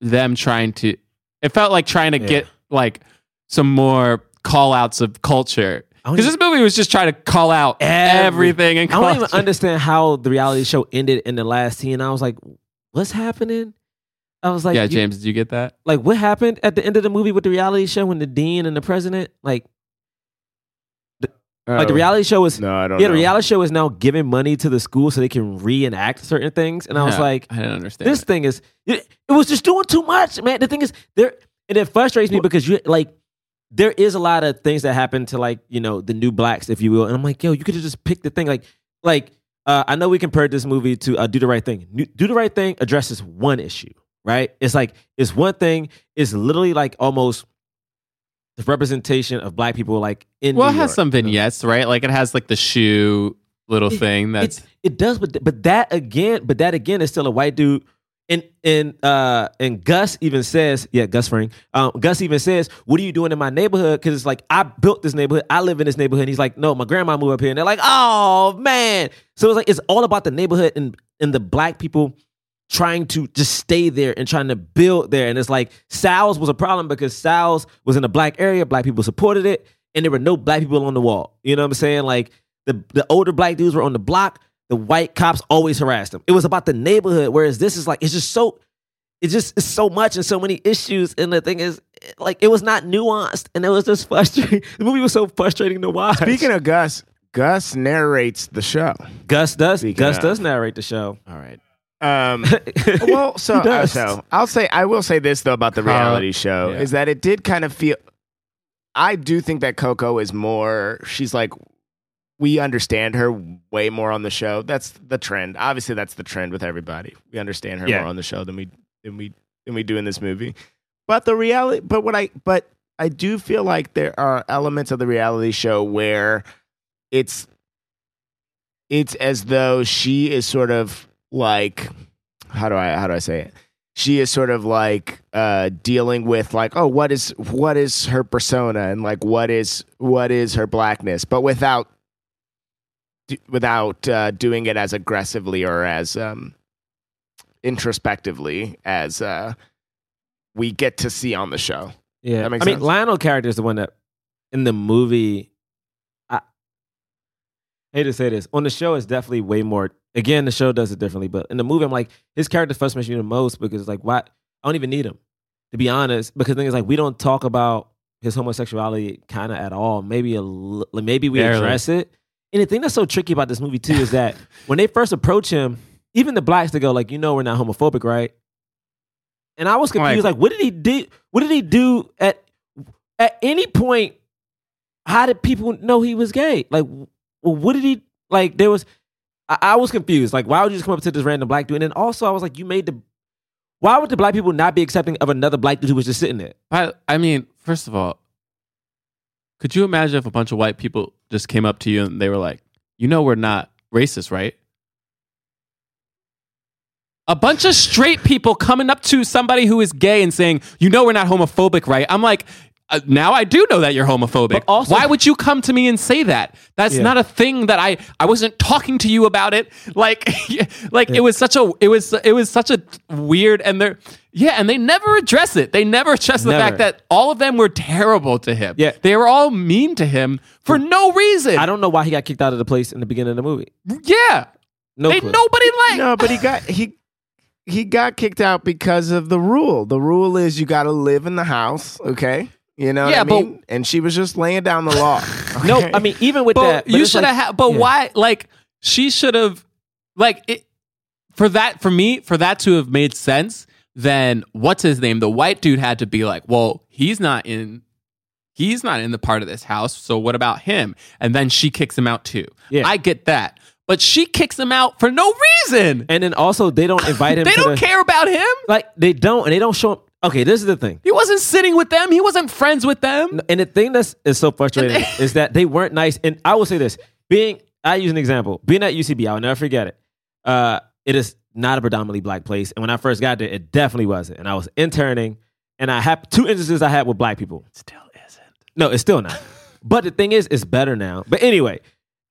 them trying to. It felt like trying to Yeah. get like some more call outs of culture. Because this movie was just trying to call out Every- everything and I don't even understand [LAUGHS] how the reality show ended in the last scene. I was like, what's happening? I was like, yeah, James, did you get that? like what happened at the end of the movie with the reality show when the dean and the president, like, like the Oh. reality show is No, I don't yeah, know. the reality show is now giving money to the school so they can reenact certain things, and I was Yeah, like, I didn't understand. this it. thing is it, it was just doing too much, man. The thing is there, and it frustrates me because you like there is a lot of things that happen to like you know the new blacks, if you will, and I'm like, yo, you could have just picked the thing, like like uh, I know we compared this movie to uh, Do the Right Thing. New- Do the Right Thing addresses one issue, right? It's like it's one thing. It's literally like almost the representation of black people, like in well, New it has York, some you know? vignettes, right? Like it has like the shoe little It- thing that's it, it does, but but that again, but that again is still a white dude. And and uh and Gus even says, yeah, Gus Fring. Um, Gus even says, "What are you doing in my neighborhood?" Because it's like I built this neighborhood, I live in this neighborhood. And he's like, "No, my grandma moved up here," and they're like, "Oh man!" So it's like it's all about the neighborhood and and the black people trying to just stay there and trying to build there. And it's like Sal's was a problem because Sal's was in a black area, black people supported it, and there were no black people on the wall. You know what I'm saying? Like the the older black dudes were on the block, the white cops always harassed them. It was about the neighborhood, whereas this is like it's just so it just is so much and so many issues. And the thing is, like it was not nuanced, and it was just [LAUGHS] frustrating. The movie was so frustrating to watch. Speaking of Gus, Gus narrates the show. Gus does Speaking Gus of. does narrate the show. All right. Um, [LAUGHS] well, so, does. so I'll say I will say this though about the reality show yeah. is that it did kind of feel. I do think that Coco is more. She's like, we understand her way more on the show. That's the trend. Obviously, that's the trend with everybody. We understand her Yeah. more on the show than we than we than we do in this movie. But the reality, but what I but I do feel like there are elements of the reality show where it's it's as though she is sort of like how do I how do I say it? She is sort of like uh dealing with like oh what is what is her persona and like what is what is her blackness but without without uh, doing it as aggressively or as um introspectively as uh we get to see on the show. Yeah, I mean. Lionel character is the one that in the movie. I hate to say this on the show it's definitely way more. Again, the show does it differently, but in the movie, I'm like his character frustrates me the most because it's like, why? I don't even need him to be honest. Because the thing is, like, we don't talk about his homosexuality kind of at all. Maybe a like, maybe we Barely. address it. And the thing that's so tricky about this movie too is that [LAUGHS] when they first approach him, even the blacks they go like, you know, we're not homophobic, right? And I was confused, like, what did he do? What did he do at at any point? How did people know he was gay? Like, w- what did he like? There was, I, I was confused. Like, why would you just come up to this random black dude? And then also, I was like, you made the. Why would the black people not be accepting of another black dude who was just sitting there? I, I mean, first of all, could you imagine if a bunch of white people just came up to you and they were like, "You know, we're not racist, right?" A bunch of straight people coming up to somebody who is gay and saying, "You know, we're not homophobic, right?" I'm like. Uh, now I do know that you're homophobic. Also- Why would you come to me and say that? That's Yeah. not a thing that I I wasn't talking to you about it. Like [LAUGHS] like it was such a it was it was such a weird and they're yeah, and they never address it. They never address the fact that all of them were terrible to him. Yeah. They were all mean to him for no reason. I don't know why he got kicked out of the place in the beginning of the movie. yeah. No they clue. nobody liked. No, but he got [LAUGHS] he he got kicked out because of the rule. The rule is you got to live in the house, okay? You know Yeah, what I but- mean? and she was just laying down the law. [LAUGHS] No. I mean even with but that, but you it's should like- have had but yeah. why like she should have like it for that for me for that to have made sense then what's his name the white dude had to be like well he's not in he's not in the part of this house so what about him and then she kicks him out too Yeah. i get that but she kicks him out for no reason And then also they don't invite him. they to don't the- care about him Like they don't, and they don't show him. Okay, this is the thing. he wasn't sitting with them he wasn't friends with them And the thing that's is so frustrating [LAUGHS] is that they weren't nice. And I will say this: being, I use an example. Being at UCB, I'll never forget it. Uh, it is not a predominantly black place, and when I first got there, it definitely wasn't. And I was interning, and I had two instances I had with black people. still isn't No, it's still not. [LAUGHS] but the thing is, it's better now. But anyway,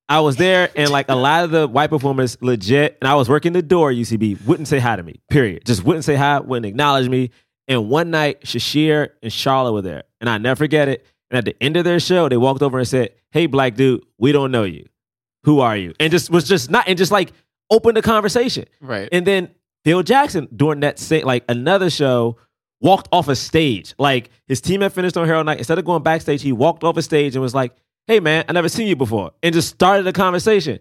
I was there, and like a lot of the white performers, legit, and I was working the door. UCB wouldn't say hi to me. Period. Just wouldn't say hi. Wouldn't acknowledge me. And one night, Shashir and Charlotte were there, and I never forget it. And at the end of their show, they walked over and said, "Hey, black dude, we don't know you. Who are you?" And just was just not, and just like opened the conversation. right And then Phil Jackson during that same like another show walked off a stage. Like his team had finished on Hero Night. Instead of going backstage, he walked off a stage and was like, "Hey man, I never seen you before," and just started a conversation.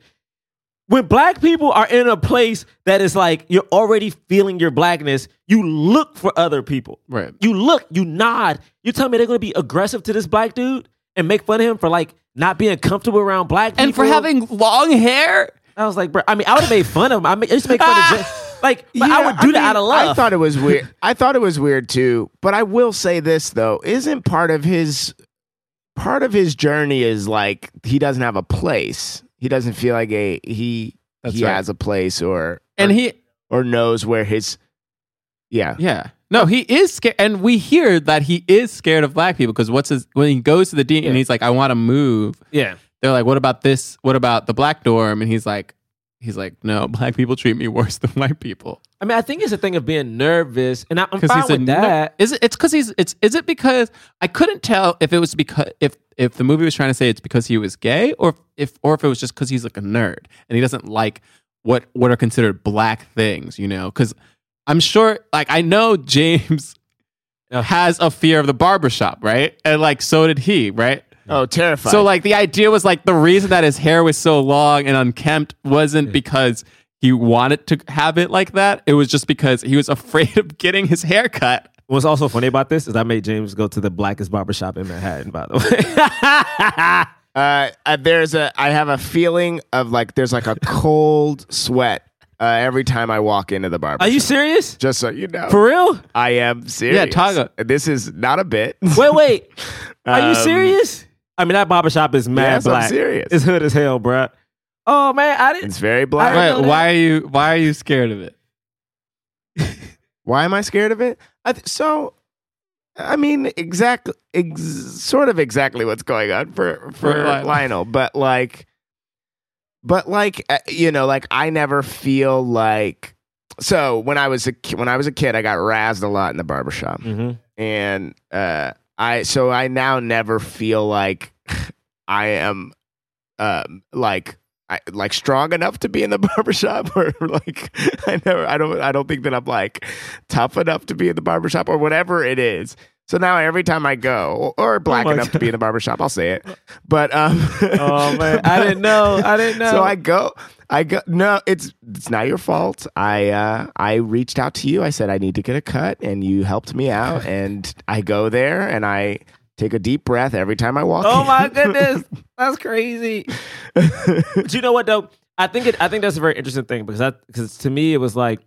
When black people are in a place that is like you're already feeling your blackness, you look for other people. right You look, you nod. You tell me they're gonna be aggressive to this black dude and make fun of him for like not being comfortable around black people and for having long hair I was like, bro. I mean, I would have made fun of him. I, mean, I used to make fun of. [LAUGHS] Jay- Like, but I would do that mean, out of love. I thought it was weird. [LAUGHS] I thought it was weird too. But I will say this though: isn't part of his part of his journey is like he doesn't have a place. He doesn't feel like a he That's he right. has a place or and or, he or knows where his yeah Yeah. No, he is scared, and we hear that he is scared of black people because what's his when he goes to the dean and he's like, "I want to move." yeah, They're like, "What about this? What about the black dorm?" And he's like, he's like, no, [LAUGHS] black people treat me worse than white people. I mean, I think it's a thing of being nervous, and I- I'm fine he's a with ner- that. Is it? It's because he's. It's. Is it because I couldn't tell if it was because if if the movie was trying to say it's because he was gay, or if or if it was just because he's like a nerd and he doesn't like what what are considered black things. You know, because I'm sure, like I know James has a fear of the barbershop, right? And like so did he, right? Oh, terrified. So like the idea was like the reason that his hair was so long and unkempt wasn't because he wanted to have it like that. It was just because he was [LAUGHS] afraid of getting his hair cut. What's also funny about this is I made James go to the blackest barbershop in Manhattan, by the way. [LAUGHS] Uh, uh, there's a. I have a feeling of like there's like a cold sweat uh, every time I walk into the barber. Are you serious? Just so you know, For real? I am serious. Yeah, Taga. This is not a bit. Wait, wait. [LAUGHS] Are you Um, serious? I mean, that barbershop is mad Yes, I'm serious. It's hood as hell, bruh. Oh man, I didn't. It's very black. I didn't know Wait, why are you why are you scared of it? Why am I scared of it? I th- so, I mean, exactly, ex- sort of exactly what's going on for for, For Lionel. Lionel. but like, but like, uh, you know, like I never feel like. So when I was a ki- when I was a kid, I got razzed a lot in the barbershop, Mhm. and uh, I so I now never feel like I am, um, like. I, like strong enough to be in the [LAUGHS] barbershop or like I never I don't I don't think that I'm like tough enough to be in the barbershop or whatever it is. So now every time I go or black Oh enough to be in the barbershop, I'll say it. But um Oh man, I didn't know. I didn't [LAUGHS] know. So I go I go no, it's it's not your fault. I uh I reached out to you. I said I need to get a cut and you helped me out and I go there and I take a deep breath every time I walk Oh in. my goodness, [LAUGHS] that's crazy. [LAUGHS] but you know what though? I think it. I think that's a very interesting thing because that because to me it was like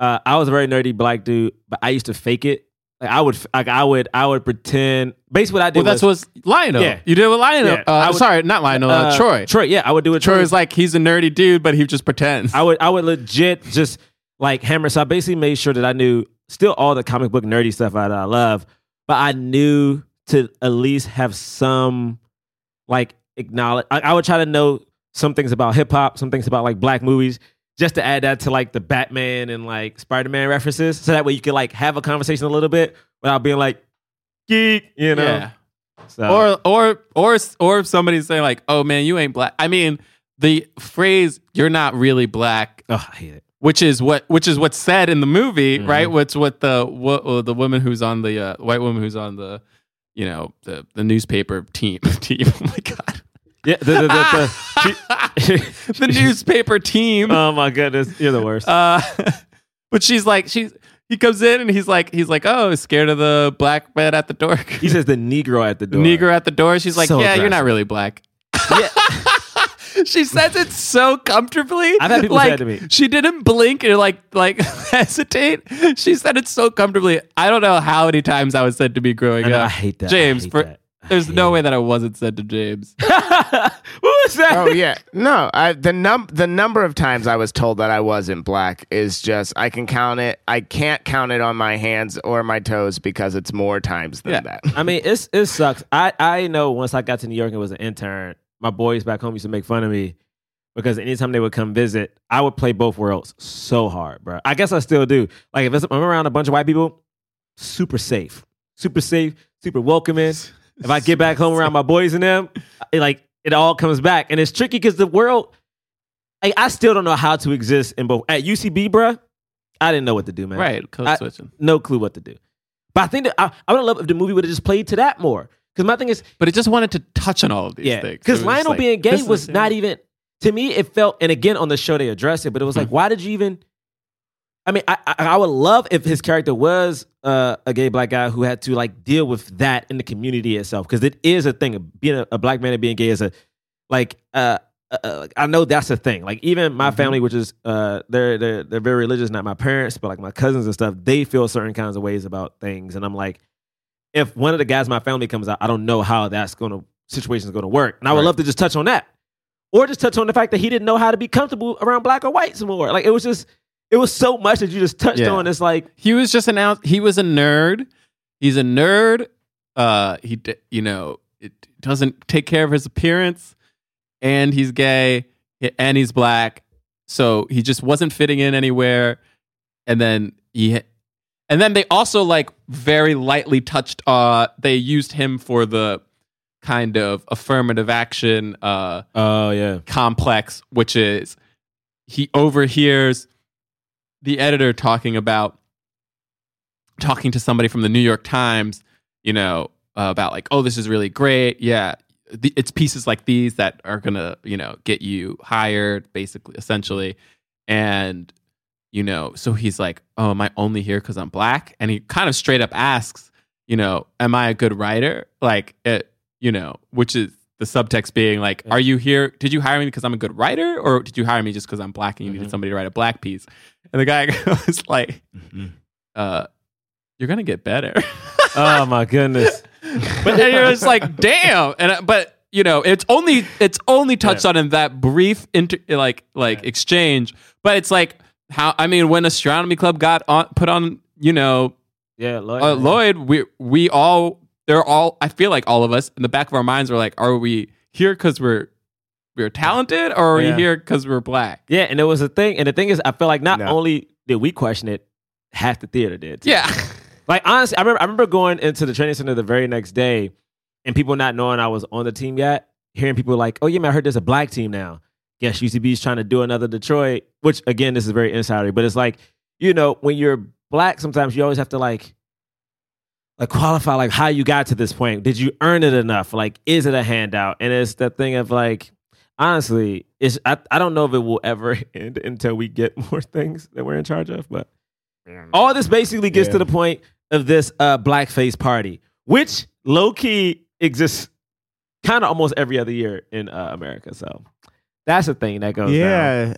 uh, I was a very nerdy black dude, but I used to fake it. Like I would, like I would, I would pretend. Basically, what I did Well, that's was what's Lionel. Yeah. You did it with Lionel. Yeah, uh, I would- sorry, not Lionel. Uh, Troy. Troy, yeah, I would do it. Troy is like he's a nerdy dude, but he just pretends. I would I would legit just like hammer. So I basically made sure that I knew still all the comic book nerdy stuff that I love, but I knew to at least have some like acknowledge. I, I would try to know some things about hip hop, some things about like black movies, just to add that to like the Batman and like Spider Man references, so that way you could like have a conversation a little bit without being like geek, you know. Yeah. So, Or or or or if somebody's saying like, "Oh man, you ain't black." I mean, the phrase "you're not really black," oh, I hate it. which is what which is what's said in the movie, Mhm. right? What's what the what the woman who's on the uh, white woman who's on the you know the the newspaper team [LAUGHS] team. Oh my god, yeah, the, the, the, the, [LAUGHS] the newspaper team. oh my goodness, you're the worst. Uh, [LAUGHS] but she's like she's he comes in and he's like he's like oh scared of the black man at the door. he says the Negro at the door. Negro at the door. She's like So yeah, you're not really black. Yeah. [LAUGHS] she says it so comfortably. I've had people say like, that to me. She didn't blink or like like [LAUGHS] hesitate. She said it so comfortably. I don't know how many times I was said to be growing I know, up. I hate that. James, hate for that. There's no it. way that I wasn't said to James. [LAUGHS] what was that? oh yeah no I, the num the number of times i was told that i wasn't black is just i can count it i can't count it on my hands or my toes because it's more times than Yeah. that I mean, it's it sucks. I I know once I got to New York and was an intern, my boys back home used to make fun of me because anytime they would come visit, I would play both worlds so hard, bro. I guess I still do. Like if I'm around a bunch of white people, super safe, super safe, super welcoming. If I get back home around my boys and them, it, like it all comes back, and it's tricky because the world. I, I still don't know how to exist in both at UCB, bro. I didn't know what to do, man. right, code I- switching. No clue what to do. But I think that I, I would love if the movie would have just played to that more. Because my thing is, But it just wanted to touch on all of these yeah, things. because It was just Lionel like, being gay was not even to me. It felt, and again on the show they addressed it, but it was like, why did you even? I mean, I, I I would love if his character was uh, a gay black guy who had to like deal with that in the community itself, because it is a thing. Being a, a black man and being gay is a like. Uh, uh, uh, I know that's a thing. Like even my Mm-hmm. family, which is uh, they're they're they're very religious. Not my parents, but like my cousins and stuff. They feel certain kinds of ways about things, and I'm like, if one of the guys in my family comes out, I don't know how that's gonna situation is gonna work. And I would Right. love to just touch on that. Or just touch on the fact that he didn't know how to be comfortable around black or white some more. Like it was just it was so much that you just touched Yeah. on. It's like he was just announced he was a nerd he's a nerd uh he you know it doesn't take care of his appearance and he's gay and he's black so he just wasn't fitting in anywhere. And then he, and then they also like very lightly touched. Uh, they used him for the kind of affirmative action. Uh, oh yeah, complex, which is he overhears the editor talking about talking to somebody from the New York Times, you know, uh, about like, oh, this is really great. Yeah, the, it's pieces like these that are gonna, you know, get you hired, basically, essentially. And you know, so he's like, oh, am I only here because I'm black? And he kind of straight up asks, you know, am I a good writer? Like, it, you know, which is the subtext being like, are you here? Did you hire me because I'm a good writer, or did you hire me just because I'm black and you needed somebody to write a black piece? And the guy [LAUGHS] goes like, uh, "You're gonna get better." [LAUGHS] oh my goodness! [LAUGHS] but and you're like, damn. And uh, but you know, it's only it's only touched on in that brief inter like like exchange. But it's like how I mean, when Astronomy Club got on put on, you know, Yeah, Lloyd. uh, Lloyd, we we all they're all. I feel like all of us in the back of our minds were like, are we here because we're we're talented, or are Yeah. we here because we're black? Yeah, and it was a thing. And the thing is, I feel like not only did we question it, half the theater did. too. Yeah. [LAUGHS] Like honestly, I remember I remember going into the training center the very next day, and people not knowing I was on the team yet, hearing people like, "Oh yeah, man, I heard there's a black team now." Guess UCB is trying to do another Detroit, which again, this is very insider, but it's like, you know, when you're black, sometimes you always have to like, like qualify like how you got to this point. Did you earn it enough? Like, is it a handout? And it's that thing of like, honestly, it's I, I don't know if it will ever [LAUGHS] end until we get [LAUGHS] more things that we're in charge of, but all this basically gets Yeah. to the point of this uh, blackface party, which low key exists kind of almost every other year in uh, America. So that's a thing that goes. down. Yeah.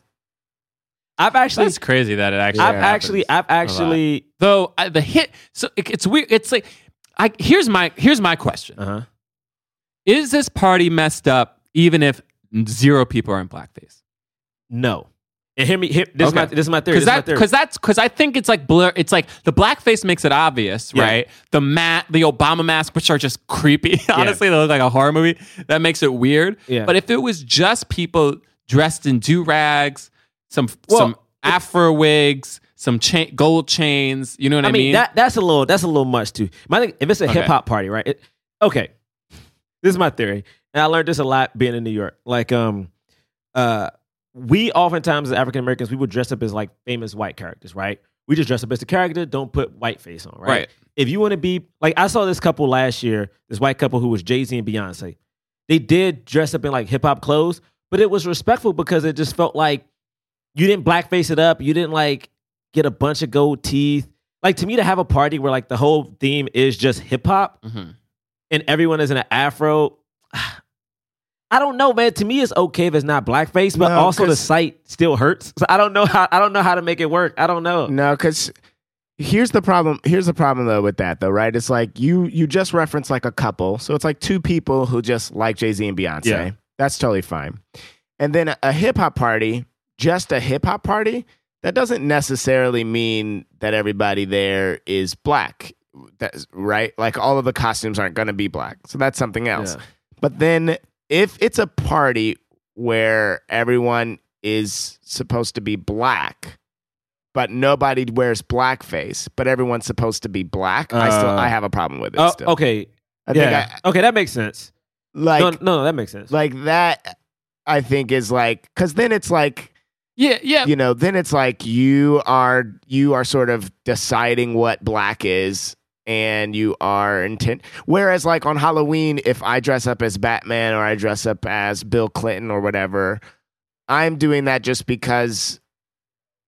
I've actually That's crazy that it actually. I've happens actually I've actually though I, the hit. So it, it's weird. It's like I here's my here's my question: uh-huh. Is this party messed up even if zero people are in blackface? no. And hear me. Hear, this, is my, this is my theory. Because This is my that, that's because I think it's like blur. It's like the blackface makes it obvious, Yeah. right? The mat, the Obama mask, which are just creepy. [LAUGHS] Honestly, they look like a horror movie. That makes it weird. Yeah. But if it was just people dressed in do rags, some Well, some Afro wigs, some cha- gold chains, you know what I, I mean, that that's a little that's a little much too. My thing, if it's a Okay. hip hop party, right? It, okay, this is my theory, and I learned this a lot being in New York. Like, um, uh, we oftentimes as African Americans we would dress up as like famous white characters, right? We just dress up as the character, don't put white face on, right? Right. If you want to be like, I saw this couple last year, this white couple who was Jay Z and Beyonce. They did dress up in like hip hop clothes, but it was respectful because it just felt like you didn't blackface it up. You didn't like get a bunch of gold teeth. Like to me, to have a party where like the whole theme is just hip hop Mhm. and everyone is in an afro. I don't know, man. To me, it's okay if it's not blackface, but No, also the sight still hurts. So I don't know how I don't know how to make it work. I don't know. No, because here's the problem. Here's the problem though with that though, right? It's like you you just reference like a couple, so it's like two people who just like Jay Z and Beyonce. Yeah. That's totally fine. And then a, a hip hop party, just a hip hop party, that doesn't necessarily mean that everybody there is black. That's right. Like all of the costumes aren't going to be black, so that's something else. Yeah. But then if it's a party where everyone is supposed to be black, but nobody wears blackface, but everyone's supposed to be black, I still Uh, I have a problem with it. Oh, still. okay. I think yeah. I, okay, that makes sense. like no, no, that makes sense. like that. I think is like because then it's like Yeah, yeah. you know then it's like you are you are sort of deciding what black is and you are intent whereas like on halloween if i dress up as batman or i dress up as bill clinton or whatever i'm doing that just because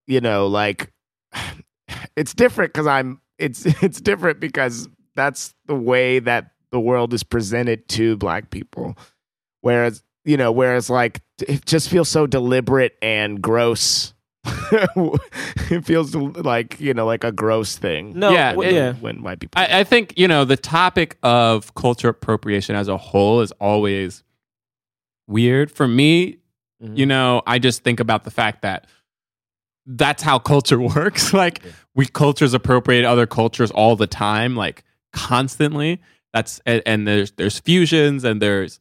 you know like [SIGHS] it's different because i'm it's [LAUGHS] it's different because that's the way that the world is presented to black people. Whereas you know whereas like it just feels so deliberate and gross [LAUGHS] it feels like you know like a gross thing No, Yeah, well, it- yeah. when white people I, I think you know the topic of culture appropriation as a whole is always weird for me. Mhm. You know, I just think about the fact that that's how culture [LAUGHS] works. like we cultures appropriate other cultures all the time, like constantly. That's and, and there's there's fusions and there's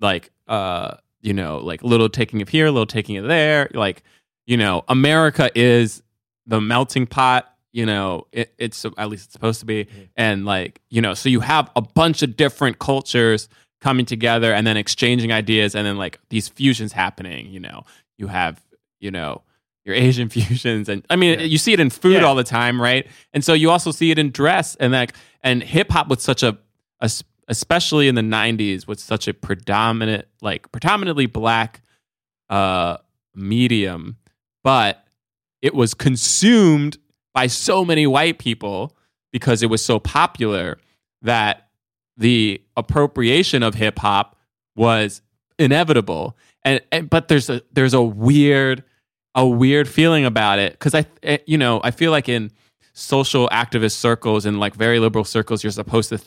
like uh you know like little taking of here, little taking of there. Like you know, America is the melting pot. You know, it, it's at least it's supposed to be, and like you know, so you have a bunch of different cultures coming together and then exchanging ideas, and then like these fusions happening. You know, you have you know your Asian [LAUGHS] fusions, and I mean, you see it in food Yeah. all the time, right? And so you also see it in dress, and like and hip hop with such a, especially in the '90s, with such a predominant like predominantly black uh medium, but it was consumed by so many white people because it was so popular that the appropriation of hip hop was inevitable. And, and but there's a there's a weird a weird feeling about it because I eh, you know I feel like in social activist circles and like very liberal circles you're supposed to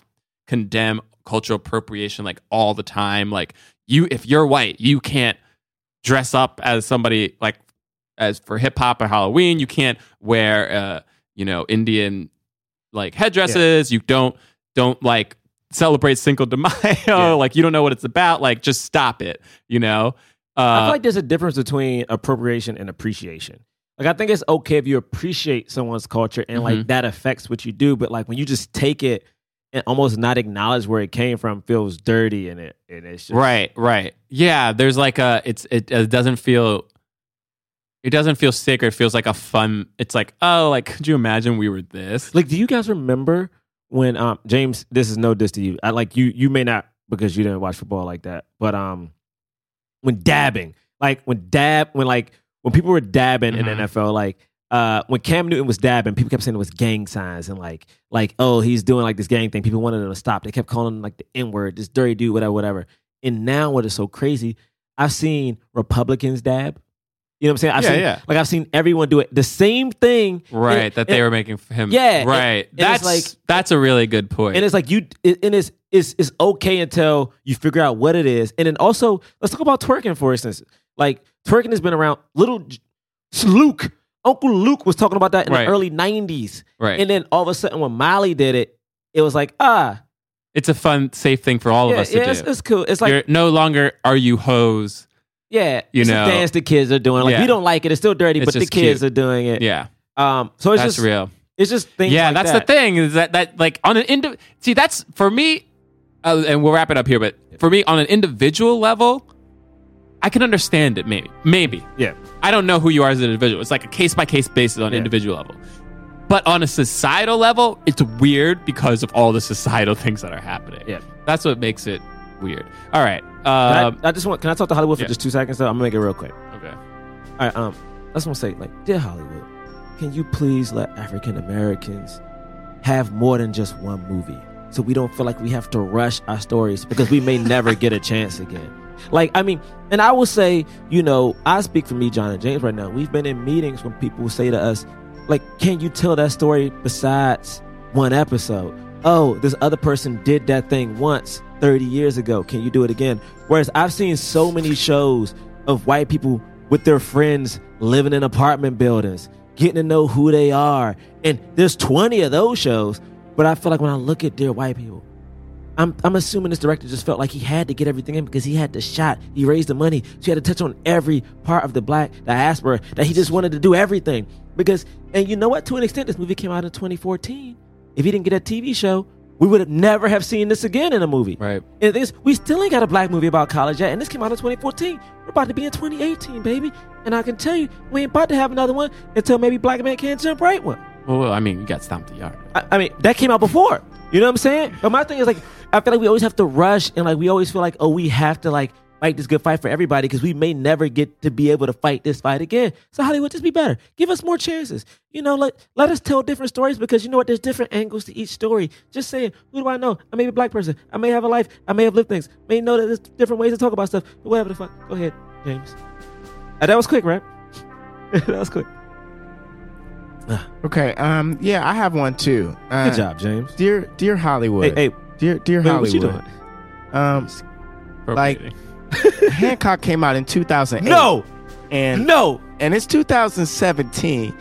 condemn cultural appropriation like all the time like you if you're white you can't dress up as somebody like as for hip hop or Halloween. You can't wear uh, you know, Indian like headdresses. You don't don't like celebrate Cinco de Mayo. [LAUGHS] Like you don't know what it's about. Like just stop it. You know. Uh, I feel like there's a difference between appropriation and appreciation. Like I think it's okay if you appreciate someone's culture and like Mhm. that affects what you do, but like when you just take it and almost not acknowledge where it came from feels dirty and it and it's just right, right. Yeah, there's like a it's it, it doesn't feel it doesn't feel sacred. It feels like a fun. It's like oh, like could you imagine we were this? Like, do you guys remember when um James? This is no diss to you. I like you. You may not because you didn't watch football like that, but um, when dabbing, like when dab, when like when people were dabbing in Mhm. the NFL, like uh, when Cam Newton was dabbing, people kept saying it was gang signs and like like oh he's doing like this gang thing. People wanted him to stop. They kept calling him like the N word, this dirty dude, whatever, whatever. And now what is so crazy? I've seen Republicans dab. You know what I'm saying? I've Yeah, seen, yeah. Like I've seen everyone do it. The same thing. Right, And- that they and- were making for him. Yeah, right. and that's like- that's a really good point. And it's like you, it, and it's, it's it's okay until you figure out what it is. And then also, let's talk about twerking for instance. Like twerking has been around. Little Luke, Uncle Luke was talking about that in Right. the early '90s. Right. And then all of a sudden, when Molly did it, it was like ah, it's a fun, safe thing for all yeah, of us to yeah, do. it's, it's cool. It's like You're no longer are you hoes. Yeah, you know. dance the kids are doing. Like Yeah. we don't like it. It's still dirty, It's but the kids cute. are doing it. Yeah, Um. So it's that's just real. It's just things. yeah, like that's that. the thing is that that like on an indi- see that's for me, uh, and we'll wrap it up here. But for me, on an individual level, I can understand it. Maybe, maybe. Yeah. I don't know who you are as an individual. It's like a case by case basis on Yeah. individual level. But on a societal level, it's weird because of all the societal [LAUGHS] things that are happening. Yeah. That's what makes it weird. All right. Can I- Um, I, just want. Can I talk to Hollywood for yeah. just two seconds? Though I'm gonna make it real quick. okay. All right, um, I just want to say, like, dear Hollywood, can you please let African Americans have more than just one movie, so we don't feel like we have to rush our stories because we may [LAUGHS] never get a chance again. Like, I mean, and I will say, you know, I speak for me, John and James, right now. We've been in meetings when people say to us, like, can you tell that story besides one episode? Oh, this other person did that thing once 30 years ago. Can you do it again? Whereas I've seen so many shows of white people with their friends living in apartment buildings, getting to know who they are. And there's 20 of those shows. But I feel like when I look at Dear White People, I'm, I'm assuming this director just felt like he had to get everything in because he had the shot. He raised the money. So he had to touch on every part of the black diaspora that he just wanted to do everything. Because, and you know what? To an extent, this movie came out in 2014. If he didn't get a TV show, we would have never have seen this again in a movie. Right. And this, we still ain't got a black movie about college yet. And this came out in 2014. We're about to be in 2018, baby. And I can tell you, we ain't about to have another one until maybe Black Man Can't Jump Right one. Well, I mean, you got stomped the yard. I, I mean, that came out before. You know what I'm saying? But my thing is like, I feel like we always have to rush and like we always feel like, oh, we have to like fight this good fight for everybody because we may never get to be able to fight this fight again. So Hollywood, just be better. Give us more chances. You know, let let us tell different stories because you know what? There's different angles to each story. Just saying, who do I know? I may be a black person. I may have a life. I may have lived things. May know that there's different ways to talk about stuff. But whatever the fuck. Go ahead, James. Uh, that was quick, right? [LAUGHS] that was quick. [SIGHS] Okay. Um. Yeah, I have one too. Uh, Good job, James. dear, dear Hollywood. Hey, hey, dear, dear wait, Hollywood. what you doing? Um, like [LAUGHS] Hancock came out in 2008. No, and no, and it's 2017,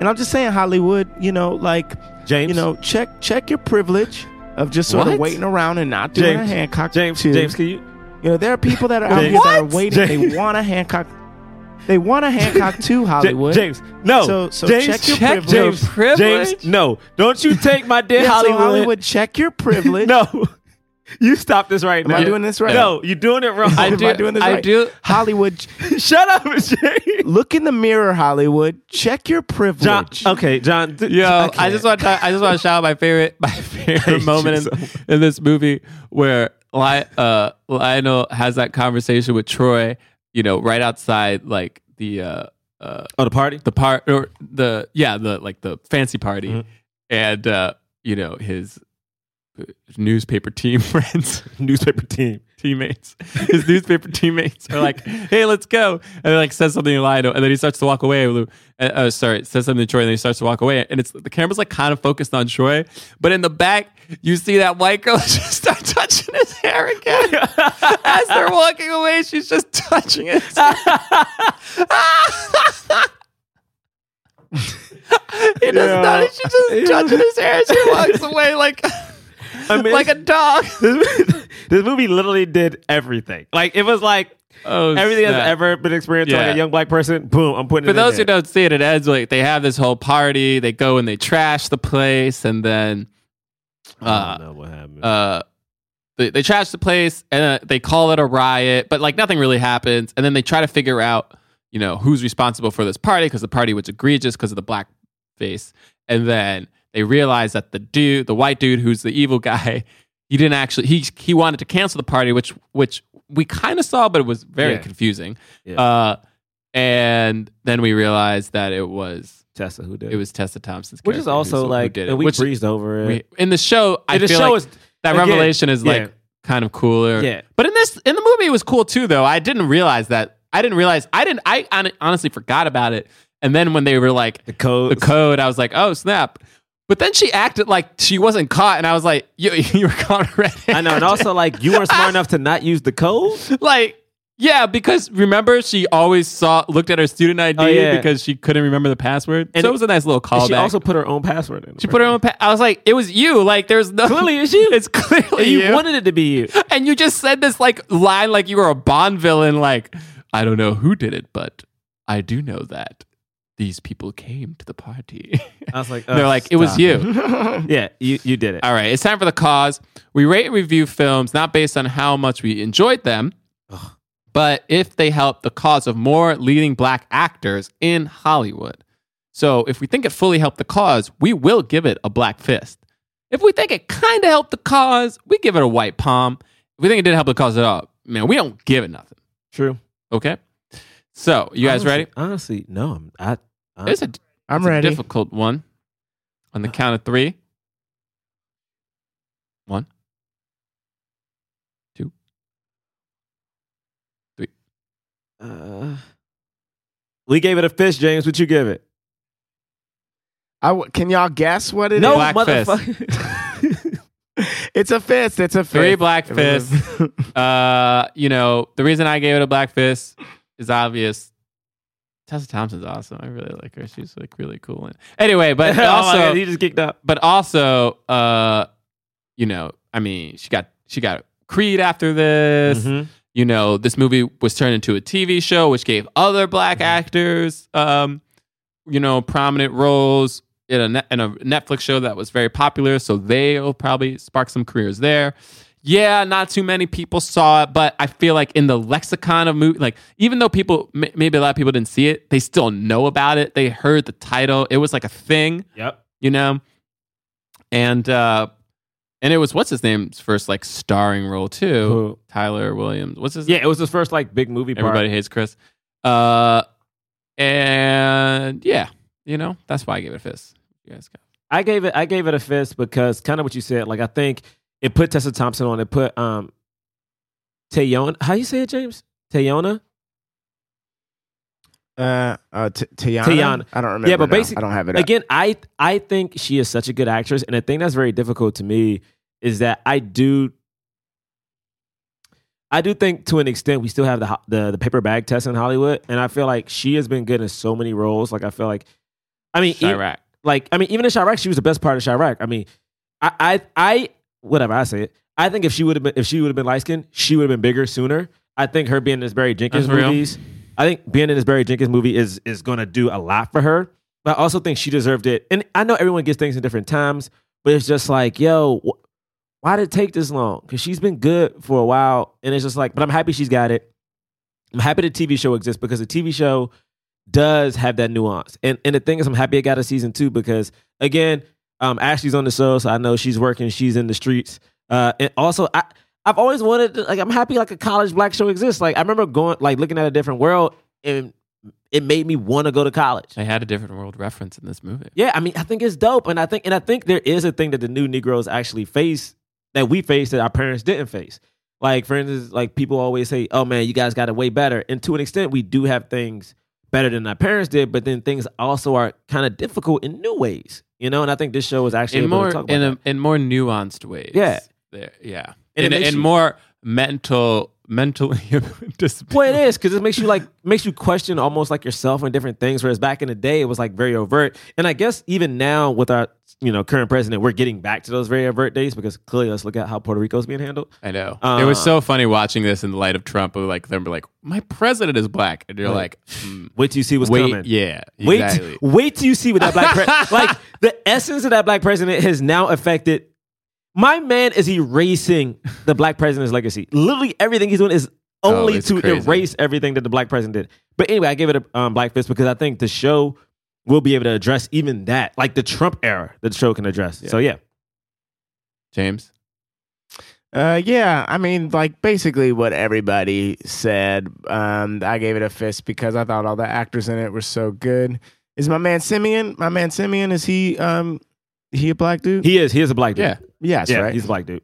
and I'm just saying, Hollywood. You know, like James. You know, check check your privilege of just sort What? of waiting around and not doing a Hancock. James, too. James, can you? You know, there are people that are out here that are waiting. They want a Hancock. They want a Hancock too, Hollywood. James, no. So, so James, check your check privilege. privilege. James, no. Don't you take my dear [LAUGHS] Yeah, so Hollywood. Hollywood, check your privilege. [LAUGHS] No. You stop this right Am now. I doing this right? No, you're doing it wrong. [LAUGHS] I Am do- I doing this I right? do- Hollywood, [LAUGHS] Shut up, [LAUGHS] James. look in the mirror, Hollywood. Check your privilege. John, okay, John. th- Yo, I, can't. just want to I just want to shout out my favorite my favorite moment in, in this movie where uh, Lionel has that conversation with Troy. You know, right outside like the uh, uh, Oh, the party? the part or the yeah the like the fancy party, Mhm. and uh, you know his newspaper team [LAUGHS] friends Newspaper team. teammates. His newspaper teammates are like, [LAUGHS] "Hey, let's go!" And he like says something to Lionel, and then he starts to walk away. Uh, uh, sorry, says something to Troy, and then he starts to walk away. And it's the camera's like kind of focused on Troy, but in the back, you see that white girl [LAUGHS] just start touching his hair again. As they're walking away, she's just touching it. he does Yeah. not. She's just touching his hair. as She walks away like. I mean, like a dog. [LAUGHS] this, this movie literally did everything. Like, it was like Oh, everything that's ever been experienced to Yeah. like a young black person, boom, I'm putting For it in those who there. don't see it, it ends like they have this whole party. They go and they trash the place, and then I uh, don't know what happened. uh, they, they trash the place, and uh, they call it a riot. But like nothing really happens, and then they try to figure out, you know, who's responsible for this party because the party was egregious because of the black face, and then they realize that the dude, the white dude, who's the evil guy, [LAUGHS] he didn't actually he he wanted to cancel the party, which which we kind of saw, but it was very Yeah. confusing. Yeah. Uh, and then we realized that it was Tessa, who did it It was Tessa Thompson's Which is character who's- also who like, did it. and we Which breezed over it. we- in the show. I the feel show like is that again, revelation is like yeah. kind of cooler. Yeah. But in this in the movie, it was cool too. Though I didn't realize that. I didn't realize. I didn't. I hon- honestly forgot about it. And then when they were like the code. the code, I was like, oh snap. But then she acted like she wasn't caught, and I was like, you, [LAUGHS] you were caught already. I know, and also like you weren't smart enough to not use the code. [LAUGHS] like yeah, because remember she always saw looked at her student ID Oh, yeah. because she couldn't remember the password. And so it- it was a nice little callback. she also put her own password in. She put her own. Pa- I was like, it was you. Like, there's no. Clearly, it's you. [LAUGHS] It's clearly And you you. wanted it to be you. and you just said this like line like you were a Bond villain. Like, I don't know who did it, but I do know that these people came to the party. [LAUGHS] I was like, They're oh, like, it was stop. you. [LAUGHS] yeah, you you did it. All right, it's time for the cause. We rate and review films not based on how much we enjoyed them, but if they help the cause of more leading black actors in Hollywood. So if we think it fully helped the cause, we will give it a black fist. If we think it kind of helped the cause, we give it a white palm. If we think it didn't help the cause at all, man, we don't give it nothing. True. Okay. So you guys honestly, ready? Honestly, no. I'm, I, I, It's a, I'm it's a ready. difficult one. On the count of three. One. Two. Three. uh, we gave it a fist, James. What you give it? I w- can y'all guess what it is? no, Black fist. motherfucker. [LAUGHS] It's a fist. It's a fist. Three black It was a- fists. Uh, you know, the reason I gave it a black fist is obvious. Tessa Thompson's awesome. I really like her. She's like really cool. And anyway, but [LAUGHS] Oh also, God, he just kicked up. but also, uh, you know, I mean, she got she got Creed after this. Mhm. You know, this movie was turned into a TV show, which gave other black actors, um, you know, prominent roles in a in a Netflix show that was very popular. So they'll probably spark some careers there. Yeah, not too many people saw it, but I feel like in the lexicon of movie, like even though people m- maybe a lot of people didn't see it, they still know about it. They heard the title. It was like a thing Yep. you know and uh and it was what's his name's first like starring role too Who? tyler williams what's his Yeah, it was his first like big movie part. everybody hates chris uh and yeah you know that's why i gave it a fist you guys go I gave it I gave it a fist because kind of what you said. Like I think it put Tessa Thompson on. It put um Teyonah. How you say it, James? Teyonah. Uh, uh, T- Tiana? Tiana. I don't remember. Yeah, but now. basically, I don't have it. up. Again, I I think she is such a good actress, and the thing that's very difficult to me is that I do. I do think to an extent we still have the the the paper bag test in Hollywood, and I feel like she has been good in so many roles. Like I feel like, I mean, e- Chi-Raq. like I mean, even in Chi-Raq, she was the best part of Chi-Raq. I mean, I I, I whatever I say it. I think if she would have been if she would have been light skinned, she would have been bigger sooner. I think her being in this Barry Jenkins That's real. movies I think being in this Barry Jenkins movie is is to do a lot for her. But I also think she deserved it. And I know everyone gets things in different times, but it's just like, yo, wh- why did it take this long? Because she's been good for a while, and it's just like, but I'm happy she's got it. I'm happy the TV show exists because the TV show does have that nuance. And and the thing is, I'm happy it got a season two because again, um, Ashley's on the show, so I know she's working, she's in the streets. Uh, and also, I I've always wanted to, like I'm happy like a college black show exists. Like I remember going like looking at a different world and it made me want to go to college. I had a different world reference in this movie. Yeah, I mean, I think it's dope, and I think and I think there is a thing that the new Negroes actually face that we face that our parents didn't face. Like for instance, like people always say, "Oh man, you guys got it way better," and to an extent, we do have things better than our parents did, but then things also are kind of difficult in new ways, you know. And I think this show was actually in able more to talk about in a, in more nuanced ways. Yeah. There, yeah. And in, in you- more mental mentally [LAUGHS] dis- Well, it is because it makes you like makes you question almost like yourself and different things. Whereas back in the day, it was like very overt. And I guess even now with our you know current president, we're getting back to those very overt days because clearly, let's look at how Puerto Rico's being handled. I know. Uh, it was so funny watching this in the light of Trump. Of like them be like, my president is black, and you're Right. like, hmm, Wait till you see what's wait, coming. Yeah, Wait, wait till you see what that black pre- [LAUGHS] like the essence of that black president has now affected. My man is erasing the black president's legacy. Literally everything he's doing is Oh, only it's to crazy. erase everything that the black president did. But anyway, I give it a um, black fist because I think the show will be able to address even that, like the Trump era, that the show can address. So yeah, James. Uh, yeah, I mean, like basically what everybody said. Um, I gave it a fist because I thought all the actors in it were so good. Is my man Simien? My man Simien is he? Um, he a black dude? he is. He is a black dude. Yeah. Yes, yeah, right. he's a black dude.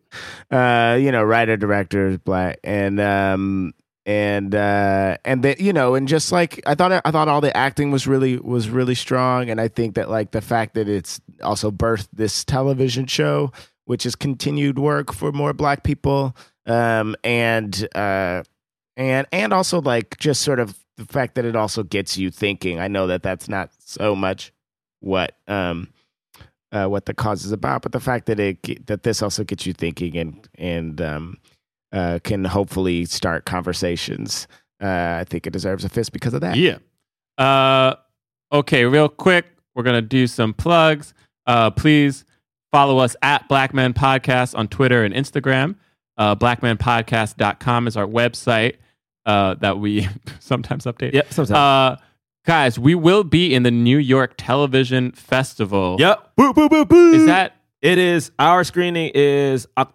uh, you know, writer, director is black, and um, and uh, and then you know, and just like I thought, I thought all the acting was really was really strong, and I think that like the fact that it's also birthed this television show, which is continued work for more black people, um, and uh, and and also like just sort of the fact that it also gets you thinking. I know that that's not so much what um uh, what the cause is about, but the fact that it that this also gets you thinking and and um, uh, can hopefully start conversations. Uh, I think it deserves a fist because of that. Yeah. Uh, okay, real quick, we're gonna do some plugs. Uh, please follow us at Black Men Podcast on Twitter and Instagram. Uh, blackmenpodcast.com is our website uh, that we [LAUGHS] sometimes update. Yep, sometimes. Uh, guys, we will be in the New York Television Festival. Yep. Boo, boo, boo, boo. Is that It is our screening is Oc-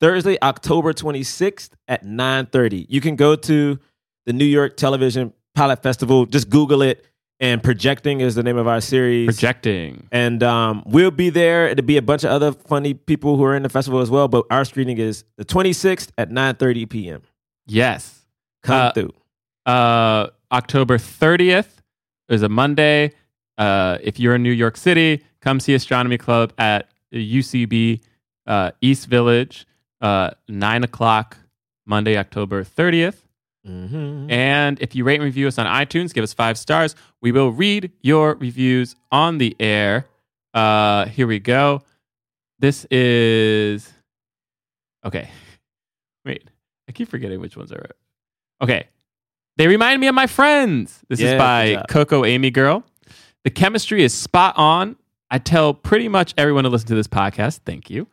Thursday, October 26th at 9:30. You can go to the New York Television Pilot Festival, just Google it and Projecting is the name of our series. projecting? and um, we'll be there. It'll be a bunch of other funny people who are in the festival as well, but our screening is the 26th at 9:30 p.m. Yes. Come Uh, through. uh, October 30th is a Monday. Uh, if you're in New York City, come see Astronomy Club at UCB uh, East Village, uh, 9 o'clock, Monday, October 30th. Mhm. And if you rate and review us on iTunes, give us five stars. We will read your reviews on the air. Uh, here we go. This is okay. [LAUGHS] Wait, I keep forgetting which ones are. Okay, they remind me of my friends. This Yeah, is by. Coco Amy Girl. The chemistry is spot on. I tell pretty much everyone to listen to this podcast. Thank you.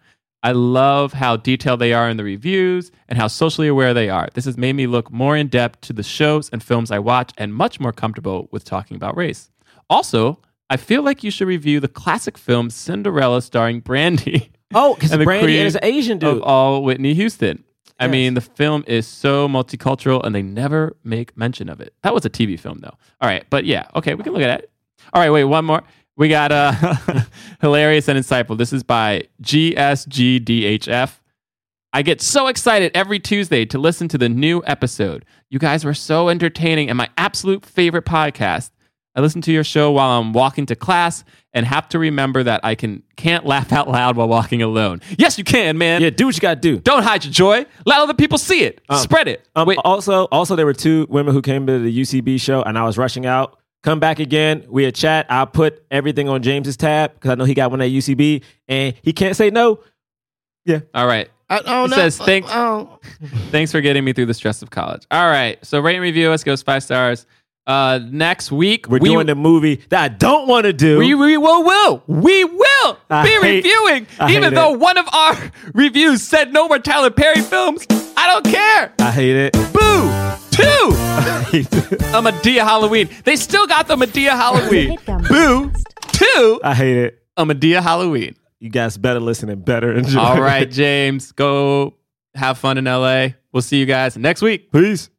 I love how detailed they are in the reviews and how socially aware they are. This has made me look more in depth to the shows and films I watch and much more comfortable with talking about race. Also, I feel like you should review the classic film Cinderella starring Brandy. Oh, because [LAUGHS] and Brandy is an Asian dude. of all Whitney Houston. I Yes. mean, the film is so multicultural and they never make mention of it. That was a TV film, though. All right, but yeah, okay, we can look at it. All right, wait, one more. We got uh, [LAUGHS] hilarious and insightful. This is by GSGDHF. I get so excited every Tuesday to listen to the new episode. You guys were so entertaining and my absolute favorite podcast. I listen to your show while I'm walking to class and have to remember that I can can't laugh out loud while walking alone. Yes, you can, man. yeah, do what you got to do. Don't hide your joy. Let other people see it. Spread it. Um, Wait, Also, also there were two women who came to the UCB show, and I was rushing out. Come back again. We had chat. I'll put everything on James's tab because I know he got one at UCB, and he can't say no. Yeah. All right. Uh, oh It no! says thank- oh, [LAUGHS] Thanks for getting me through the stress of college. All right. So rate and review us. Goes five stars. Uh, next week We're we, doing the movie that I don't want to do. we we will will we will I be hate- reviewing, I even though it. one of our [LAUGHS] reviews said no more Tyler Perry films. I don't care. I hate it. Boo. Two. I hate it. A Madea Halloween. They still got the Madea Halloween. Boo. Two. I hate it. A Madea Halloween. You guys better listen and better enjoy. All right. James. Go have fun in LA. We'll see you guys next week. Peace.